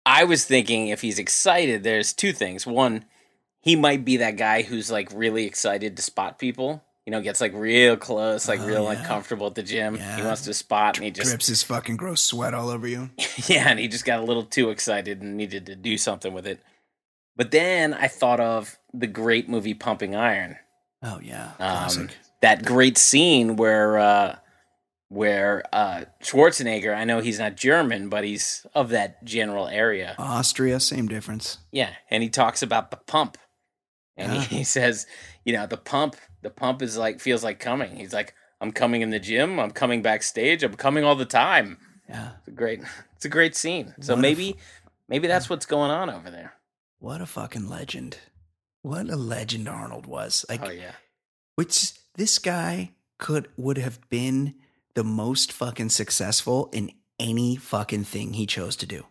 I was thinking if he's excited, there's two things. One, he might be that guy who's like really excited to spot people. You know, gets like real close, like Oh, real yeah. uncomfortable at the gym. He wants to spot, and he just Drips his fucking gross sweat all over you. yeah, and he just got a little too excited and needed to do something with it. But then I thought of the great movie Pumping Iron. Oh yeah. Um, that great scene where uh, where uh, Schwarzenegger, I know he's not German, but he's of that general area. Austria, same difference. Yeah, and he talks about the pump, and Yeah. he, says, you know, the pump, the pump is like feels like coming. He's like, I'm coming in the gym, I'm coming backstage, I'm coming all the time. Yeah. It's a great, it's a great scene. So What maybe, maybe that's what's going on over there. What a fucking legend. What a legend Arnold was. Like oh yeah, which this guy could would have been the most fucking successful in any fucking thing he chose to do.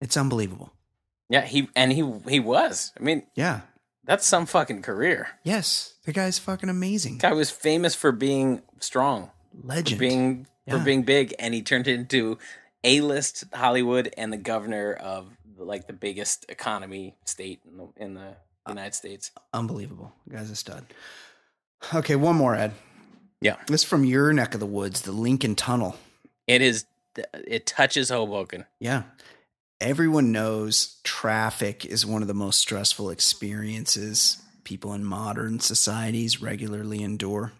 It's unbelievable. Yeah. He and he he was. I mean, Yeah. that's some fucking career. Yes. The guy's fucking amazing. Guy was famous for being strong, for Legend. being for being big, and he turned into a list Hollywood and the governor of like the biggest economy state in the, in the United States. Unbelievable. The guy's a stud. Okay, one more, Ed. Yeah. This is from your neck of the woods, the Lincoln Tunnel. It is. It touches Hoboken. Yeah. Everyone knows traffic is one of the most stressful experiences people in modern societies regularly endure.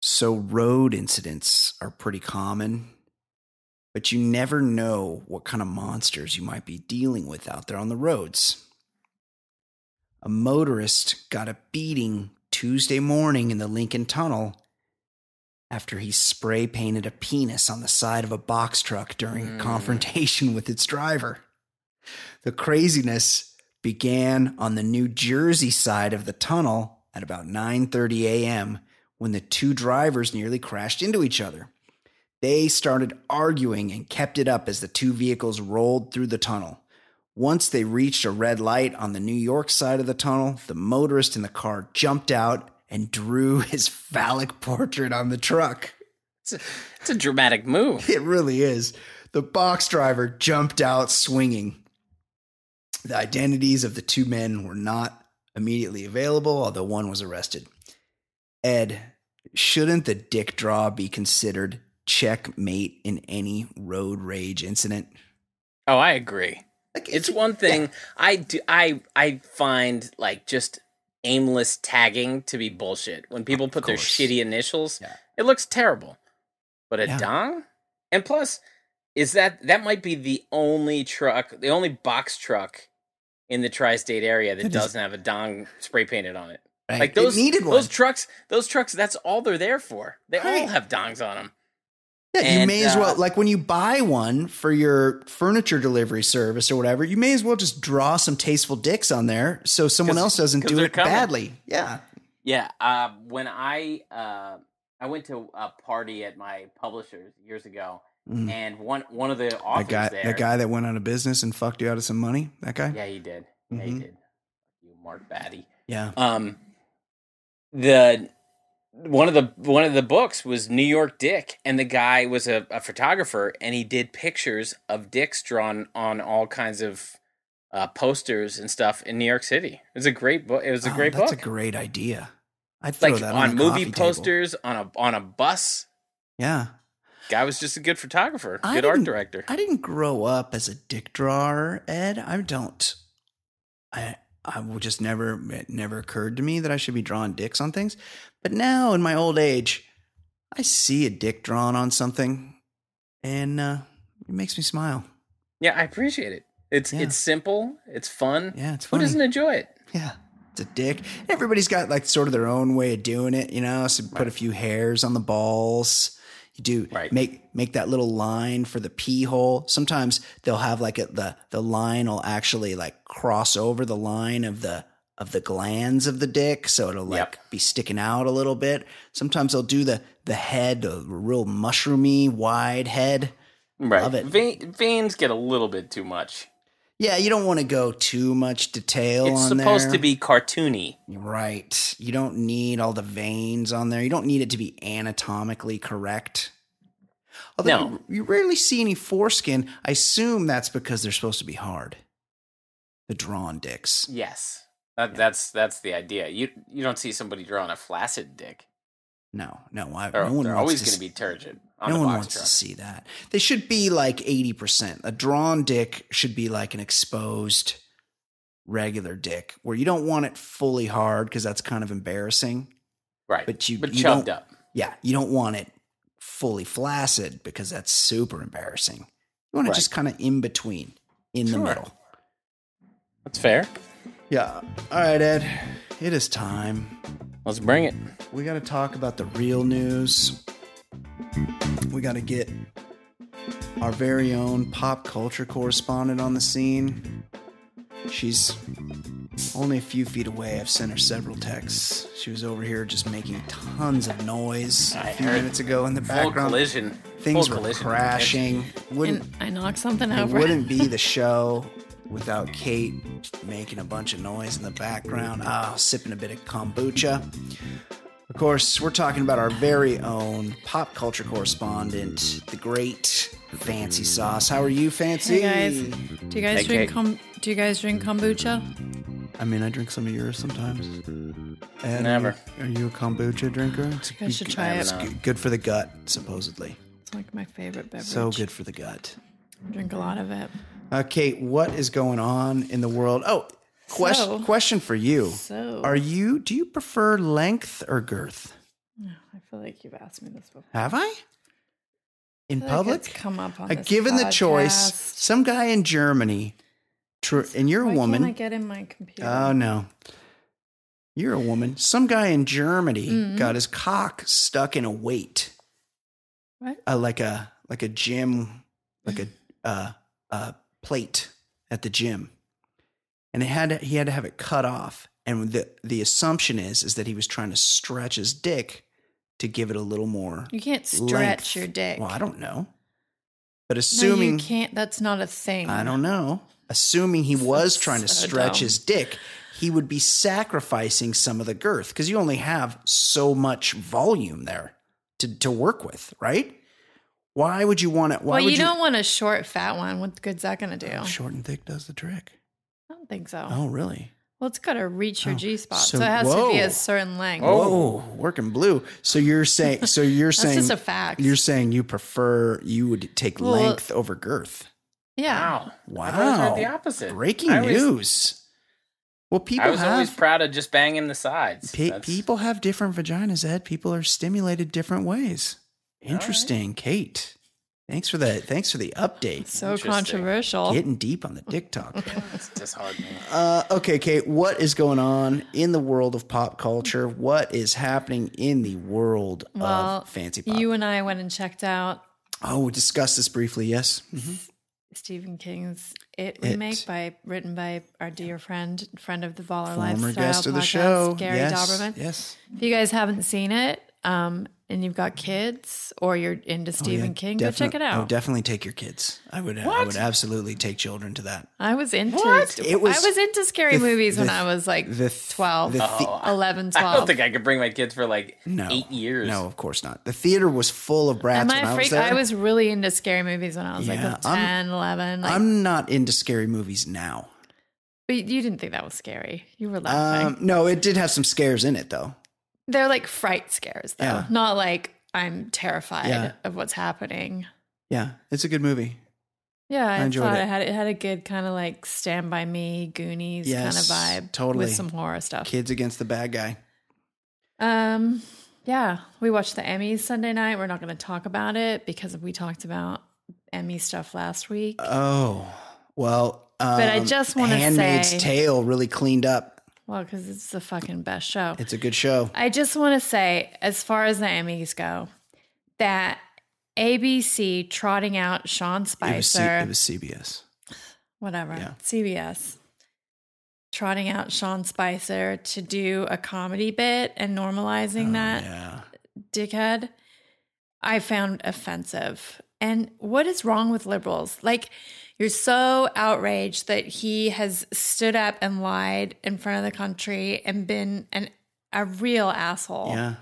So, road incidents are pretty common, but you never know what kind of monsters you might be dealing with out there on the roads. A motorist got a beating Tuesday morning in the Lincoln Tunnel after he spray painted a penis on the side of a box truck during a Mm. confrontation with its driver. The craziness began on the New Jersey side of the tunnel at about 9:30 a.m. when the two drivers nearly crashed into each other. They started arguing and kept it up as the two vehicles rolled through the tunnel. Once they reached a red light on the New York side of the tunnel, the motorist in the car jumped out and drew his phallic portrait on the truck. It's a, it's a dramatic move. It really is. The box driver jumped out swinging. The identities of the two men were not immediately available, although one was arrested. Ed, shouldn't the dick draw be considered checkmate in any road rage incident? Oh, I agree. Like, It's one thing I do. I I find like just aimless tagging to be bullshit. When people put their shitty initials, Yeah. it looks terrible. But a Yeah. dong, and plus, is that that might be the only truck, the only box truck in the tri-state area that That is- doesn't have a dong spray painted on it. Right. Like It those needed one. those trucks, those trucks. That's all they're there for. They all have dongs on them. Yeah, you may as well uh, like when you buy one for your furniture delivery service or whatever, you may as well just draw some tasteful dicks on there so someone else doesn't do it coming. badly. Yeah. Yeah, uh, when I uh, I went to a party at my publishers years ago, Mm. and one one of the authors That guy there, that guy that went out of business and fucked you out of some money? That guy? yeah, he did, yeah, he Mhm. did. You Mark Batty. Yeah. Um, the one of the one of the books was New York Dick, and the guy was a, a photographer, and he did pictures of dicks drawn on all kinds of uh, posters and stuff in New York City. It was a great book. It was a Oh, great that's book. That's a great idea. I'd throw like that on, on, movie coffee table. posters on a on a bus. Yeah. Guy was just a good photographer, I good art director. I didn't grow up as a dick drawer, Ed. I don't. I I would just never it never occurred to me that I should be drawing dicks on things. But now in my old age, I see a dick drawn on something, and uh, it makes me smile. Yeah, I appreciate it. It's Yeah. it's simple. It's fun. Yeah, it's fun. Who doesn't enjoy it? Yeah. It's a dick. Everybody's got like sort of their own way of doing it, you know. So put a few hairs on the balls. You do Right. make make that little line for the pee hole. Sometimes they'll have like a, the the line will actually like cross over the line of the of the glands of the dick, so it'll like Yep. be sticking out a little bit. Sometimes they'll do the the head, a real mushroomy wide head. Right. Love it. Vein, veins get a little bit too much. Yeah, you don't want to go too much detail on there. It's supposed there. to be cartoony. Right. You don't need all the veins on there. You don't need it to be anatomically correct. Although No. you, you rarely see any foreskin. I assume that's because they're supposed to be hard. The drawn dicks. Yes. That, That's that's the idea. You you don't see somebody drawing a flaccid dick. No, no, I, They're, no one they're always going to be turgid No one wants truck. to see that. They should be like eighty percent. A drawn dick should be like an exposed regular dick, where you don't want it fully hard because that's kind of embarrassing. Right. But you- but you don't- up. Yeah, you don't want it fully flaccid because that's super embarrassing. You want it just kind of in between, in the middle. That's fair. Yeah. All right, Ed. It is time. Let's bring it. We got to talk about the real news. We got to get our very own pop culture correspondent on the scene. She's only a few feet away. I've sent her several texts. She was over here just making tons of noise a I few minutes ago in the Full background. collision. Things Full were collision. crashing. Wouldn't And I knocked something it over. wouldn't be the show without Kate making a bunch of noise in the background. Ah, sipping a bit of kombucha. Of course, we're talking about our very own pop culture correspondent, the great Fancy Sauce. How are you, Fancy? Hey guys, do you guys Hey, drink Kate. kom- Do you guys drink kombucha? I mean, I drink some of yours sometimes. Ed, Never. Are you a kombucha drinker? It's guys should try it's it. g- good for the gut, supposedly. It's like my favorite beverage. So good for the gut. I drink a lot of it. Uh, Kate, what is going on in the world? Oh, question So- question for you. So Are you? Do you prefer length or girth? I feel like you've asked me this before. Have I? In I like public? it's come up on Uh, given the choice, some guy in Germany, tr- and you're a woman. Can't I get in my computer? Oh no. You're a woman. Some guy in Germany Mhm. got his cock stuck in a weight, What? uh, like a like a gym, like a uh, uh, plate at the gym, and had to, he had to have it cut off. And the the assumption is is that he was trying to stretch his dick to give it a little more. You can't stretch length. your dick. Well, I don't know, but no, assuming you can't. That's not a thing. I don't know. Assuming he was trying to so stretch dumb. his dick, he would be sacrificing some of the girth because you only have so much volume there to, to work with, right? Why would you want it? Why well, would you, don't want a short, fat one. What good's that going to do? Short and thick does the trick. I don't think so. Oh, really? Well, it's got to reach your Oh, G spot, so- so, it has to be a certain length. Oh. Whoa, working blue. So you're saying? So you're That's saying? just a fact. You're saying you prefer you would take Well, length over girth. yeah. Wow. I've Wow. heard the opposite. Breaking I always- news. Well, people I was have always proud of just banging the sides. Pe- people have different vaginas, Ed. People are stimulated different ways. Interesting, Kate. Thanks for that. Thanks for the update. So controversial. Getting deep on the dick talk. It's disheartening. uh, okay, Kate. What is going on in the world of pop culture? What is happening in the world well, of fancy pop? you and I went and checked out oh, we discussed this briefly. Yes. Stephen King's It It. remake by written by our dear friend, friend of the Baller Former Lifestyle guest of the podcast, show, Gary yes, Dauberman. Yes. If you guys haven't seen it, um, and you've got kids or you're into Oh, Stephen yeah, King, go check it definite- out. Oh, definitely take your kids. I would. what? I would absolutely take children to that. I was into What? It was- I was into scary the- movies when I was like the 12, the thi- Oh, 11, I don't think I could bring my kids for like No. eight years. No, of course not. The theater was full of brats Am when I I was freak? there. I was really into scary movies when I was Yeah, like I'm- 11. Like, I'm not into scary movies now. but you didn't think that was scary. You were laughing. Um, no, it did have some scares in it though. They're like fright scares, though. Yeah. Not like I'm terrified Yeah. of what's happening. Yeah, it's a good movie. Yeah, I, I enjoyed thought it. it. had it had a good kind of like Stand by Me, Goonies Yes, kind of vibe, totally. with some horror stuff. Kids against the bad guy. Um, yeah, we watched the Emmys Sunday night. We're not going to talk about it because we talked about Emmy stuff last week. Oh, well. Um, But I just wanna say, Handmaid's Tale really cleaned up. Well, because it's the fucking best show. It's a good show. I just want to say, as far as the Emmys go, that ABC trotting out Sean It was, C- Spicer, it was CBS. whatever, Yeah. CBS, trotting out Sean Spicer to do a comedy bit and normalizing oh, that Oh, Yeah. dickhead, I found offensive. And what is wrong with liberals? Like, you're so outraged that he has stood up and lied in front of the country and been an a real asshole. Yeah.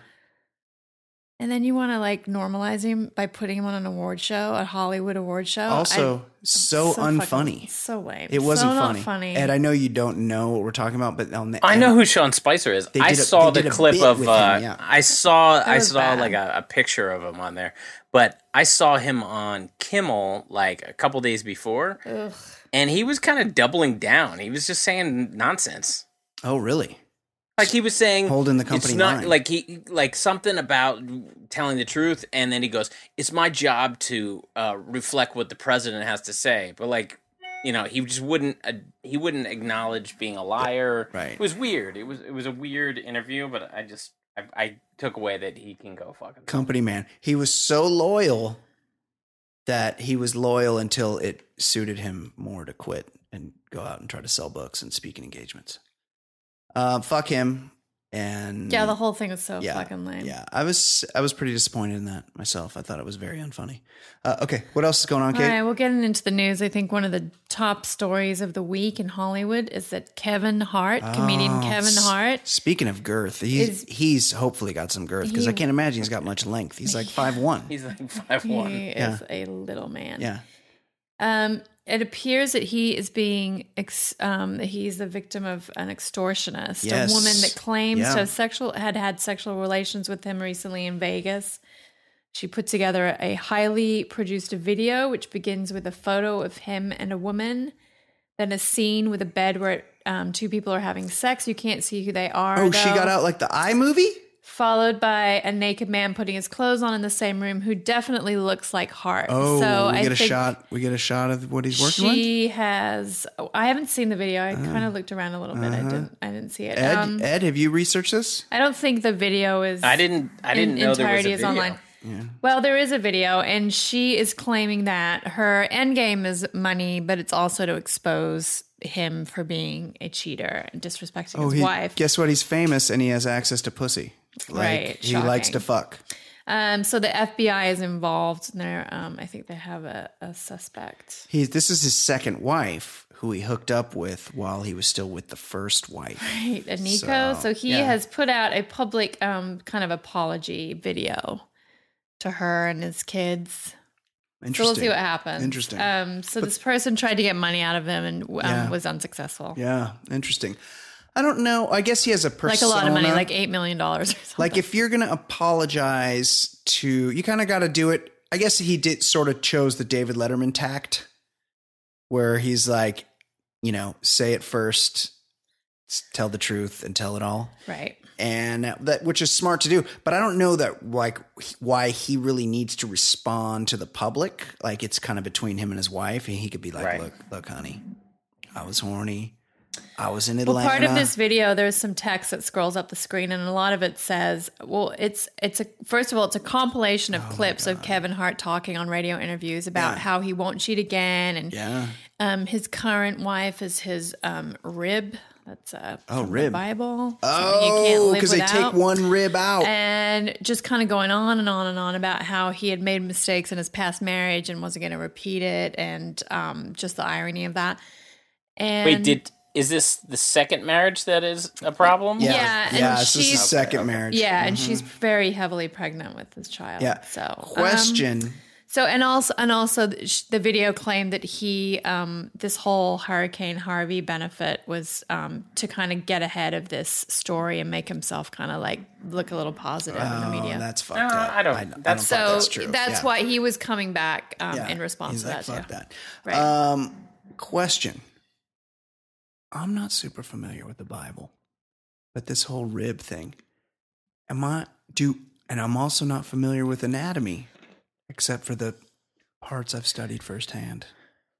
And then you want to like normalize him by putting him on an award show, a Hollywood award show. Also, I- so, fucking- unfunny. so lame. It wasn't so not funny. funny. Ed, I know you don't know what we're talking about, but on the I know who Sean Spicer is. They I did a- saw they the did a clip of. uh, yeah. I saw. I saw like a, a picture of him on there, but I saw him on Kimmel like a couple days before, Ugh. and he was kind of doubling down. He was just saying nonsense. Oh, really? Like he was saying, Holding the it's company not line. like he like something about telling the truth, and then he goes, "It's my job to uh, reflect what the president has to say." But like, you know, he just wouldn't uh, he wouldn't acknowledge being a liar. Right. It was weird. It was it was a weird interview, but I just I, I took away that he can go fucking. Company man. He was so loyal that he was loyal until it suited him more to quit and go out and try to sell books and speaking engagements. Uh, fuck him. And yeah, the whole thing was so yeah, fucking lame. Yeah, I was I was pretty disappointed in that myself. I thought it was very unfunny. Uh, okay, what else is going on, All Kate? right, well, getting into the news, I think one of the top stories of the week in Hollywood is that Kevin Hart, comedian Oh, Kevin s- Hart, Speaking of girth, he's Is- he's hopefully got some girth because I can't imagine he's got much length. He's like five one. He's like five one. he one. is a little man. Yeah. Um, it appears that he is being, ex- um, that he's the victim of an extortionist, Yes. a woman that claims Yeah. to have sexual had had sexual relations with him recently in Vegas. She put together a highly produced video, which begins with a photo of him and a woman, then a scene with a bed where um, two people are having sex. You can't see who they are. Oh, she got out like the eye movie. Followed by a naked man putting his clothes on in the same room who definitely looks like Hart. Oh, so we I get a think shot. We get a shot of what he's working with. she has. oh, I haven't seen the video. I kind of looked around a little bit. I didn't. I didn't see it. Uh-huh. Ed, um, Ed, have you researched this? I don't think the video is. I didn't I didn't in know there was entirety a is video. online. Well, there is a video, and she is claiming that her end game is money, but it's also to expose him for being a cheater and disrespecting Oh, his he, wife. guess what? He's famous and he has access to pussy. Like, Right, He likes to fuck. Um, so the FBI is involved. And they're, um, I think they have a, a suspect. He this is his second wife who he hooked up with while he was still with the first wife. Right, Eniko. So, So, he yeah. has put out a public um, kind of apology video to her and his kids. So Interesting. we'll see what happens. Interesting. Um, so this person tried to get money out of him and um, Yeah. was unsuccessful. Yeah, interesting. I don't know. I guess he has a persona. Like a lot of money, like eight million dollars or something. Like if you're gonna apologize to, you kind of got to do it. I guess he did sort of chose the David Letterman tact, where he's like, you know, say it first, tell the truth, and tell it all, right. and that which is smart to do. But I don't know that like why he really needs to respond to the public. Like it's kind of between him and his wife, and he could be like, Right. look, look, honey, I was horny. I was in Atlanta. Well, part of this video, there's some text that scrolls up the screen, and a lot of it says, "Well, it's it's a first of all, it's a compilation of clips of Kevin Hart talking on radio interviews about Oh Yeah. how he won't cheat again, and Yeah. um, his current wife is his um, rib. That's a Oh, rib. Bible. something you can't Oh, because they take one rib out. and just kind of going on and on and on about how he had made mistakes in his past marriage and wasn't going to repeat it, and um, just the irony of that. And Wait, did is this the second marriage that is a problem? yeah, yeah, and yeah. This is she's- his second marriage. Yeah, and she's very heavily pregnant with this child. Yeah. So um, Question. so and also and also the video claimed that he um, this whole Hurricane Harvey benefit was um, to kind of get ahead of this story and make himself kind of like look a little positive in the oh, media. that's fucked No, up. I don't- I, don't that's- think so that's true. that's Yeah. why he was coming back um, Yeah. in response He's to like, that fuck too. that. Right. Um, question. I'm not super familiar with the Bible, but this whole rib thing, am I do? And I'm also not familiar with anatomy, except for the parts I've studied firsthand,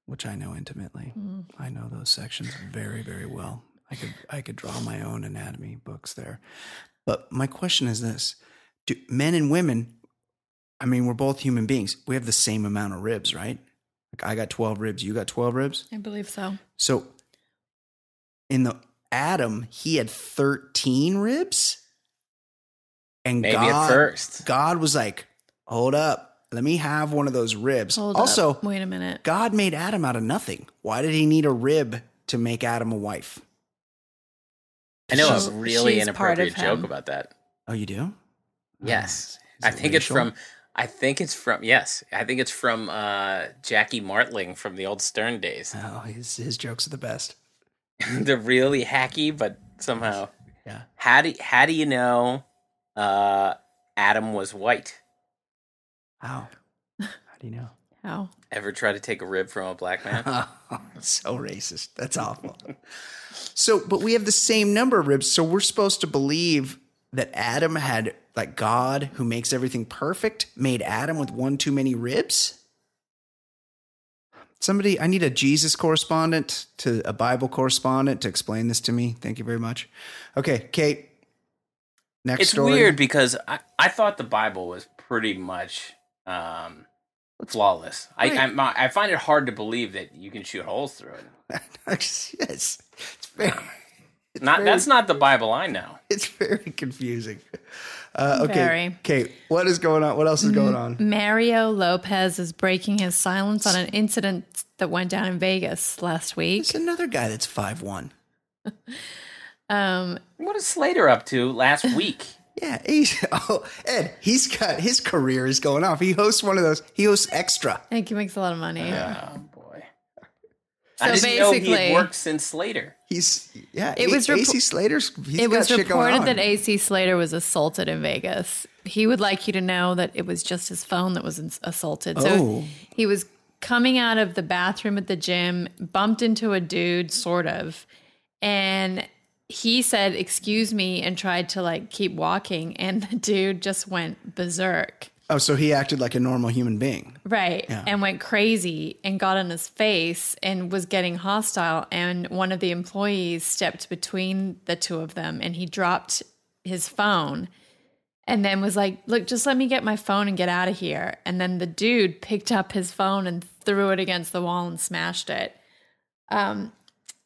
which I know intimately. Mm. I know those sections very, very well. I could I could draw my own anatomy books there. But my question is this: Do men and women? I mean, we're both human beings. We have the same amount of ribs, right? Like I got twelve ribs. You got twelve ribs. I believe so. So in the Adam, he had 13 ribs. And Maybe God, at first. God was like, hold up, let me have one of those ribs. Hold also, up. wait a minute. God made Adam out of nothing. Why did he need a rib to make Adam a wife? I know She's- a really she's part of inappropriate joke about that. Oh, you do? Yes. Is I it think it's from I think it's from yes. I think it's from uh Jackie Martling from the old Stern days. Oh, his, his jokes are the best. They're really hacky, but somehow. Yeah. How do how do you know uh Adam was white? How? How do you know? How? Ever try to take a rib from a black man? so racist. That's awful. so, but we have the same number of ribs. So we're supposed to believe that Adam had, like God, who makes everything perfect, made Adam with one too many ribs? Somebody, I need a Jesus correspondent to a Bible correspondent to explain this to me. Thank you very much. Okay, Kate. Next it's story. weird because I, I thought the Bible was pretty much um flawless. I, Right. I I find it hard to believe that you can shoot holes through it. yes, it's very, it's Not very- that's not the Bible I know. It's very confusing. Uh, okay, Very. Kate, what is going on? What else is going on? Mario Lopez is breaking his silence on an incident that went down in Vegas last week. It's another guy that's five one. Um, What is Slater up to last week? Yeah, he's oh Ed. He's got his career is going off. He hosts one of those. He hosts extra. I think he makes a lot of money. oh boy. So I didn't know he basically- had worked since Slater. He's yeah. It was repo- AC Slater's. He's it got was reported that AC Slater was assaulted in Vegas. He would like you to know that it was just his phone that was assaulted. So Oh. he was coming out of the bathroom at the gym, bumped into a dude, sort of, and he said, "Excuse me," and tried to like keep walking, and the dude just went berserk. Oh, so he acted like a normal human being. Right. Yeah. And went crazy and got in his face and was getting hostile. And one of the employees stepped between the two of them and he dropped his phone and then was like, Look, just let me get my phone and get out of here. And then the dude picked up his phone and threw it against the wall and smashed it. Um,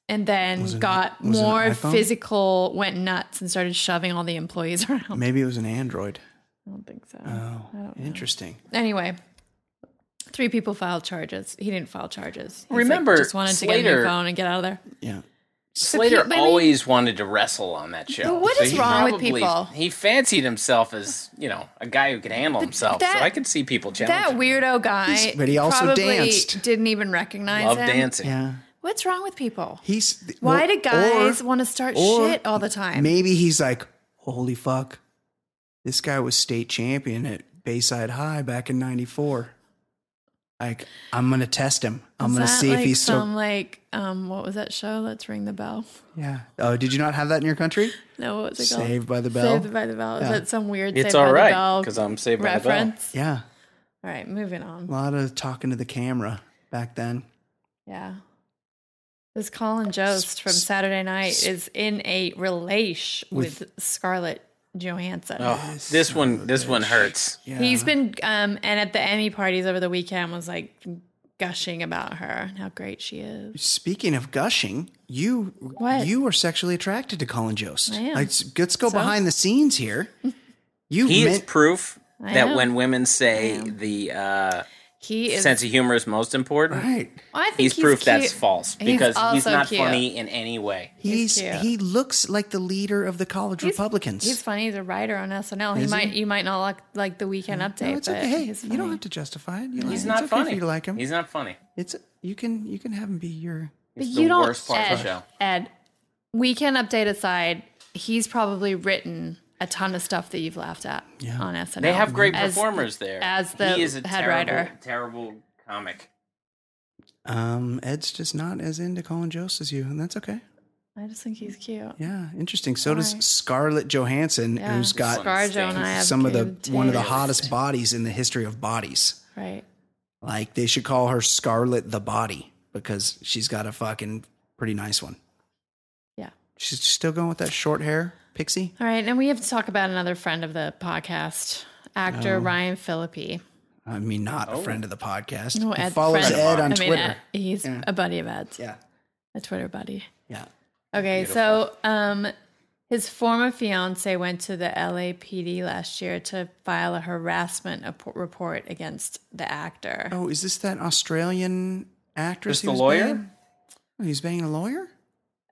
and then it got more physical, went nuts and started shoving all the employees around. Maybe it was an android. I don't think so. Oh, I don't know. interesting. Anyway, three people filed charges. He didn't file charges. He's like, Remember, just wanted to get a new phone and get out of there. Yeah. Slater but I mean- always wanted to wrestle on that show. But what so is he wrong with people? He fancied himself as, you know, a guy who could handle himself. that- so I could see people challenge That him. weirdo guy, He's- but he also probably danced. Didn't even recognize Love him. dancing. Yeah. What's wrong with people? He's Why well, do guys want to start or shit all the time? Maybe he's like, holy fuck, this guy was state champion at Bayside High back in '94. Like, I'm gonna test him. I'm Is gonna that see if he's some so. like um what was that show? Let's ring the bell. Yeah. Oh, did you not have that in your country? No, what was it called? Saved by the Bell. Saved by the Bell. Is Yeah. that some weird It's Saved all by the right Bell because I'm saved by the bell. reference? Yeah. All right, moving on. A lot of talking to the camera back then. Yeah. This Colin Jost from Saturday Night is in a relation with Scarlett Johansson. Oh, this one, this one hurts. Yeah. He's been um and at the Emmy parties over the weekend was like gushing about her and how great she is. Speaking of gushing, you What? you are sexually attracted to Colin Jost. I am. Like, let's go So? behind the scenes here. You He is proof I that am. when women say the uh, He is sense of humor is most important, right. I think he's, proof cute. that's false because he's, also not cute. funny in any way. He's, cute. he looks like the leader of the college He's- Republicans. He's funny. He's a writer on SNL. He Is he? might you might not like like the weekend update, no, it's but okay. Hey, he's you don't have to justify it. You like, He's it's not okay funny. For you like him. He's not funny. it's you can you can have him be your. But It's you the don't worst part Ed, of the show. Ed, weekend update aside, he's probably written a ton of stuff that you've laughed at Yeah. on SNL. They have great As- performers there. as the he is a head terrible, writer. terrible comic. Um, Ed's just not as into Colin Jost as you, and that's okay. I just think he's cute. Yeah, interesting. So does Why? Scarlett Johansson, Yeah. who's got ScarJo and some of the good one of the hottest bodies in the history of bodies. Right. Like they should call her Scarlet the Body because she's got a fucking pretty nice one. Yeah. She's still going with that short hair, pixie. All right, and we have to talk about another friend of the podcast, actor Oh. Ryan Phillippe. I mean, not a friend of the podcast. No, He Ed, follows friend- Ed on I mean, Twitter. Ed- he's Yeah. a buddy of Ed's, yeah, a Twitter buddy. yeah. Okay, so um, his former fiance went to the LAPD last year to file a harassment report against the actor. Oh, is this that Australian actress? Just he the lawyer? banging? Oh, he's banging a lawyer.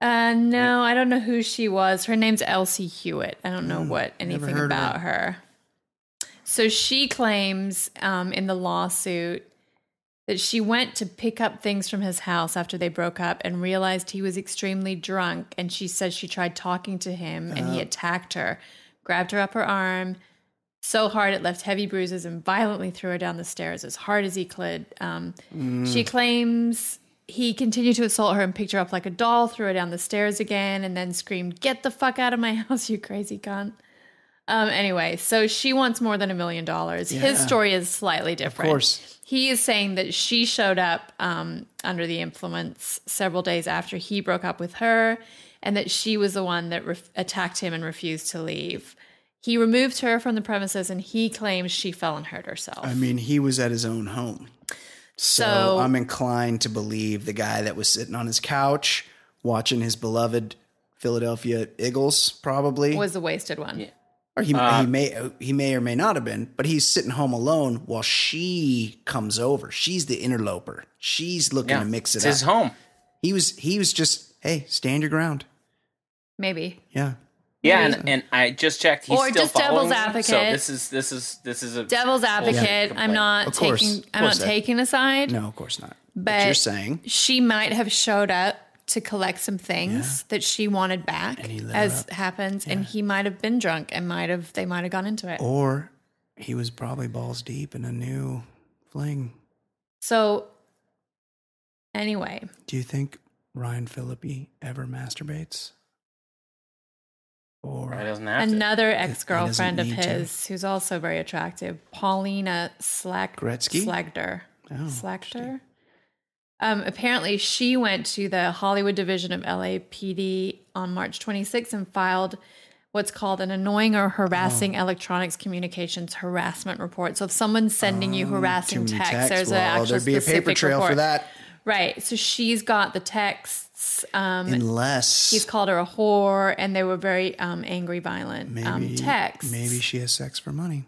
Uh, no, I don't know who she was. Her name's Elsie Hewitt. I don't know what Hmm, anything about her. her. So she claims um, in the lawsuit that she went to pick up things from his house after they broke up and realized he was extremely drunk. And she says she tried talking to him and Uh-huh. he attacked her, grabbed her up her arm so hard it left heavy bruises and violently threw her down the stairs as hard as he could. Um, Mm. She claims he continued to assault her and picked her up like a doll, threw her down the stairs again, and then screamed, Get the fuck out of my house, you crazy cunt. Um, anyway, so she wants more than a million dollars. His story is slightly different. Of course. He is saying that she showed up um, under the influence several days after he broke up with her, and that she was the one that ref- attacked him and refused to leave. He removed her from the premises, and he claims she fell and hurt herself. I mean, he was at his own home. So, So- I'm inclined to believe the guy that was sitting on his couch watching his beloved Philadelphia Eagles, probably, was the wasted one. or he, Uh, he may he may or may not have been, but he's sitting home alone while she comes over. She's the interloper. She's looking Yeah, to mix it it's up. his home. He was he was just hey, stand your ground. Maybe. Yeah, Yeah, and, and I just checked. He's Or still just devil's following me, So this is this is this is a Devil's advocate. I'm not Of course, taking. of I'm not course, Ed. taking a side. no, of course not. But, But you're saying she might have showed up to collect some things that she wanted back, he lit her as up. happens, and he might have been drunk and might have they might have gone into it. or he was probably balls deep in a new fling. So anyway, Do you think Ryan Phillippe ever masturbates? Or He doesn't have to. another ex girlfriend of need to. his who's also very attractive, Paulina Slack Gretzky? Slagter. Oh, Slagter. Um, apparently, she went to the Hollywood division of LAPD on March 26th and filed what's called an annoying or harassing Oh. electronics communications harassment report. So if someone's sending you harassing Oh, too many texts, there's an actual there'd be a paper specific trail report. for that. Right. So she's got the texts. Um, Unless he's called her a whore, and they were very um, angry, violent maybe um, texts. maybe she has sex for money.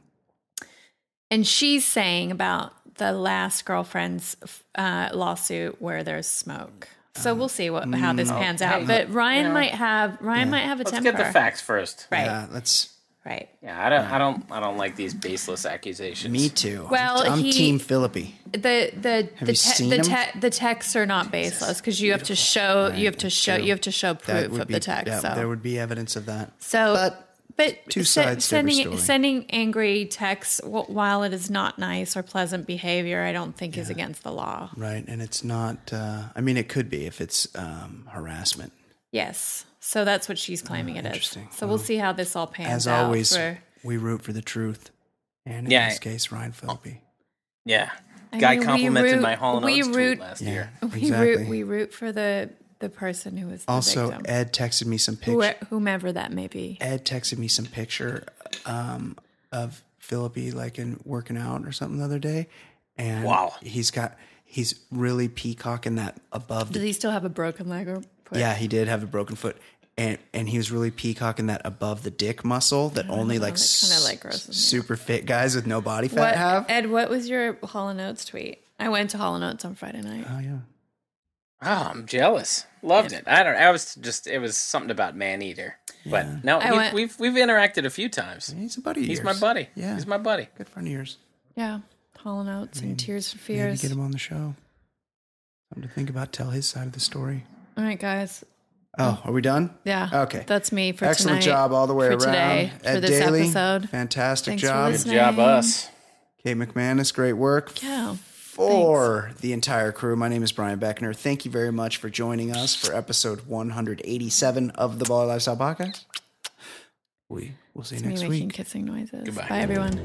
And she's saying about the last girlfriend's uh, lawsuit where there's smoke. So we'll see what how this pans out. But Ryan might have Ryan might have a Let's temper. get the facts first. Right. Yeah, let's. Right. Yeah, I don't, I don't, I don't like these baseless accusations. Me too. Well, I'm he- Team Phillippe. The the the te- the, te- the texts are not baseless because you have to show you have to show you have to show proof of be the text. that- so there would be evidence of that. so but but two se- sides to every sending story. sending angry texts while it is not nice or pleasant behavior, I don't think is against the law. Right, and it's not. Uh, I mean, it could be if it's um, harassment. Yes. So that's what she's claiming it is. Interesting. So we'll see how this all pans As out. always, for- we root for the truth, and in Yeah. this case, Ryan Phillippe. Yeah, I guy mean, we complimented root- my Hall and we Oates root- tweet last Yeah, year. we exactly. root we root for the the person who was the Also, victim, Ed texted me some Whoe- pictures. whomever that may be. Ed texted me some picture um, of Phillippe like in working out or something the other day, and Wow. he's got he's really peacocking that above. Does The, he still have a broken leg or foot? yeah, he did have a broken foot, and and he was really peacocking that above the dick muscle that only like that kinda, s- like, grosses me super fit guys with no body fat What, have. Ed, what was your Hall and Oates tweet? I went to Hall and Oates on Friday night. Oh yeah. Oh, I'm jealous. Loved it. I don't. I was just. It was something about man eater. But no, I we've, went- we've we've interacted a few times. He's a buddy. Of He's yours. my buddy. Yeah, he's my buddy. good friend of yours. Yeah, Hall and Oates and Tears for Maybe Fears. get him on the show. Something to think about. Tell his side of the story. All right, guys. Oh, are we done? Yeah. Okay. That's me for Excellent tonight. job all the way for around. today, for Ed this Daly, episode. Fantastic Thanks for job. Good job, us. Kate McManus, great work. Yeah. For the entire crew, my name is Brian Beckner. Thank you very much for joining us for episode 187 of the Baller Lifestyle Podcast. We will see you It's me next making kissing noises. Goodbye. Bye, everyone.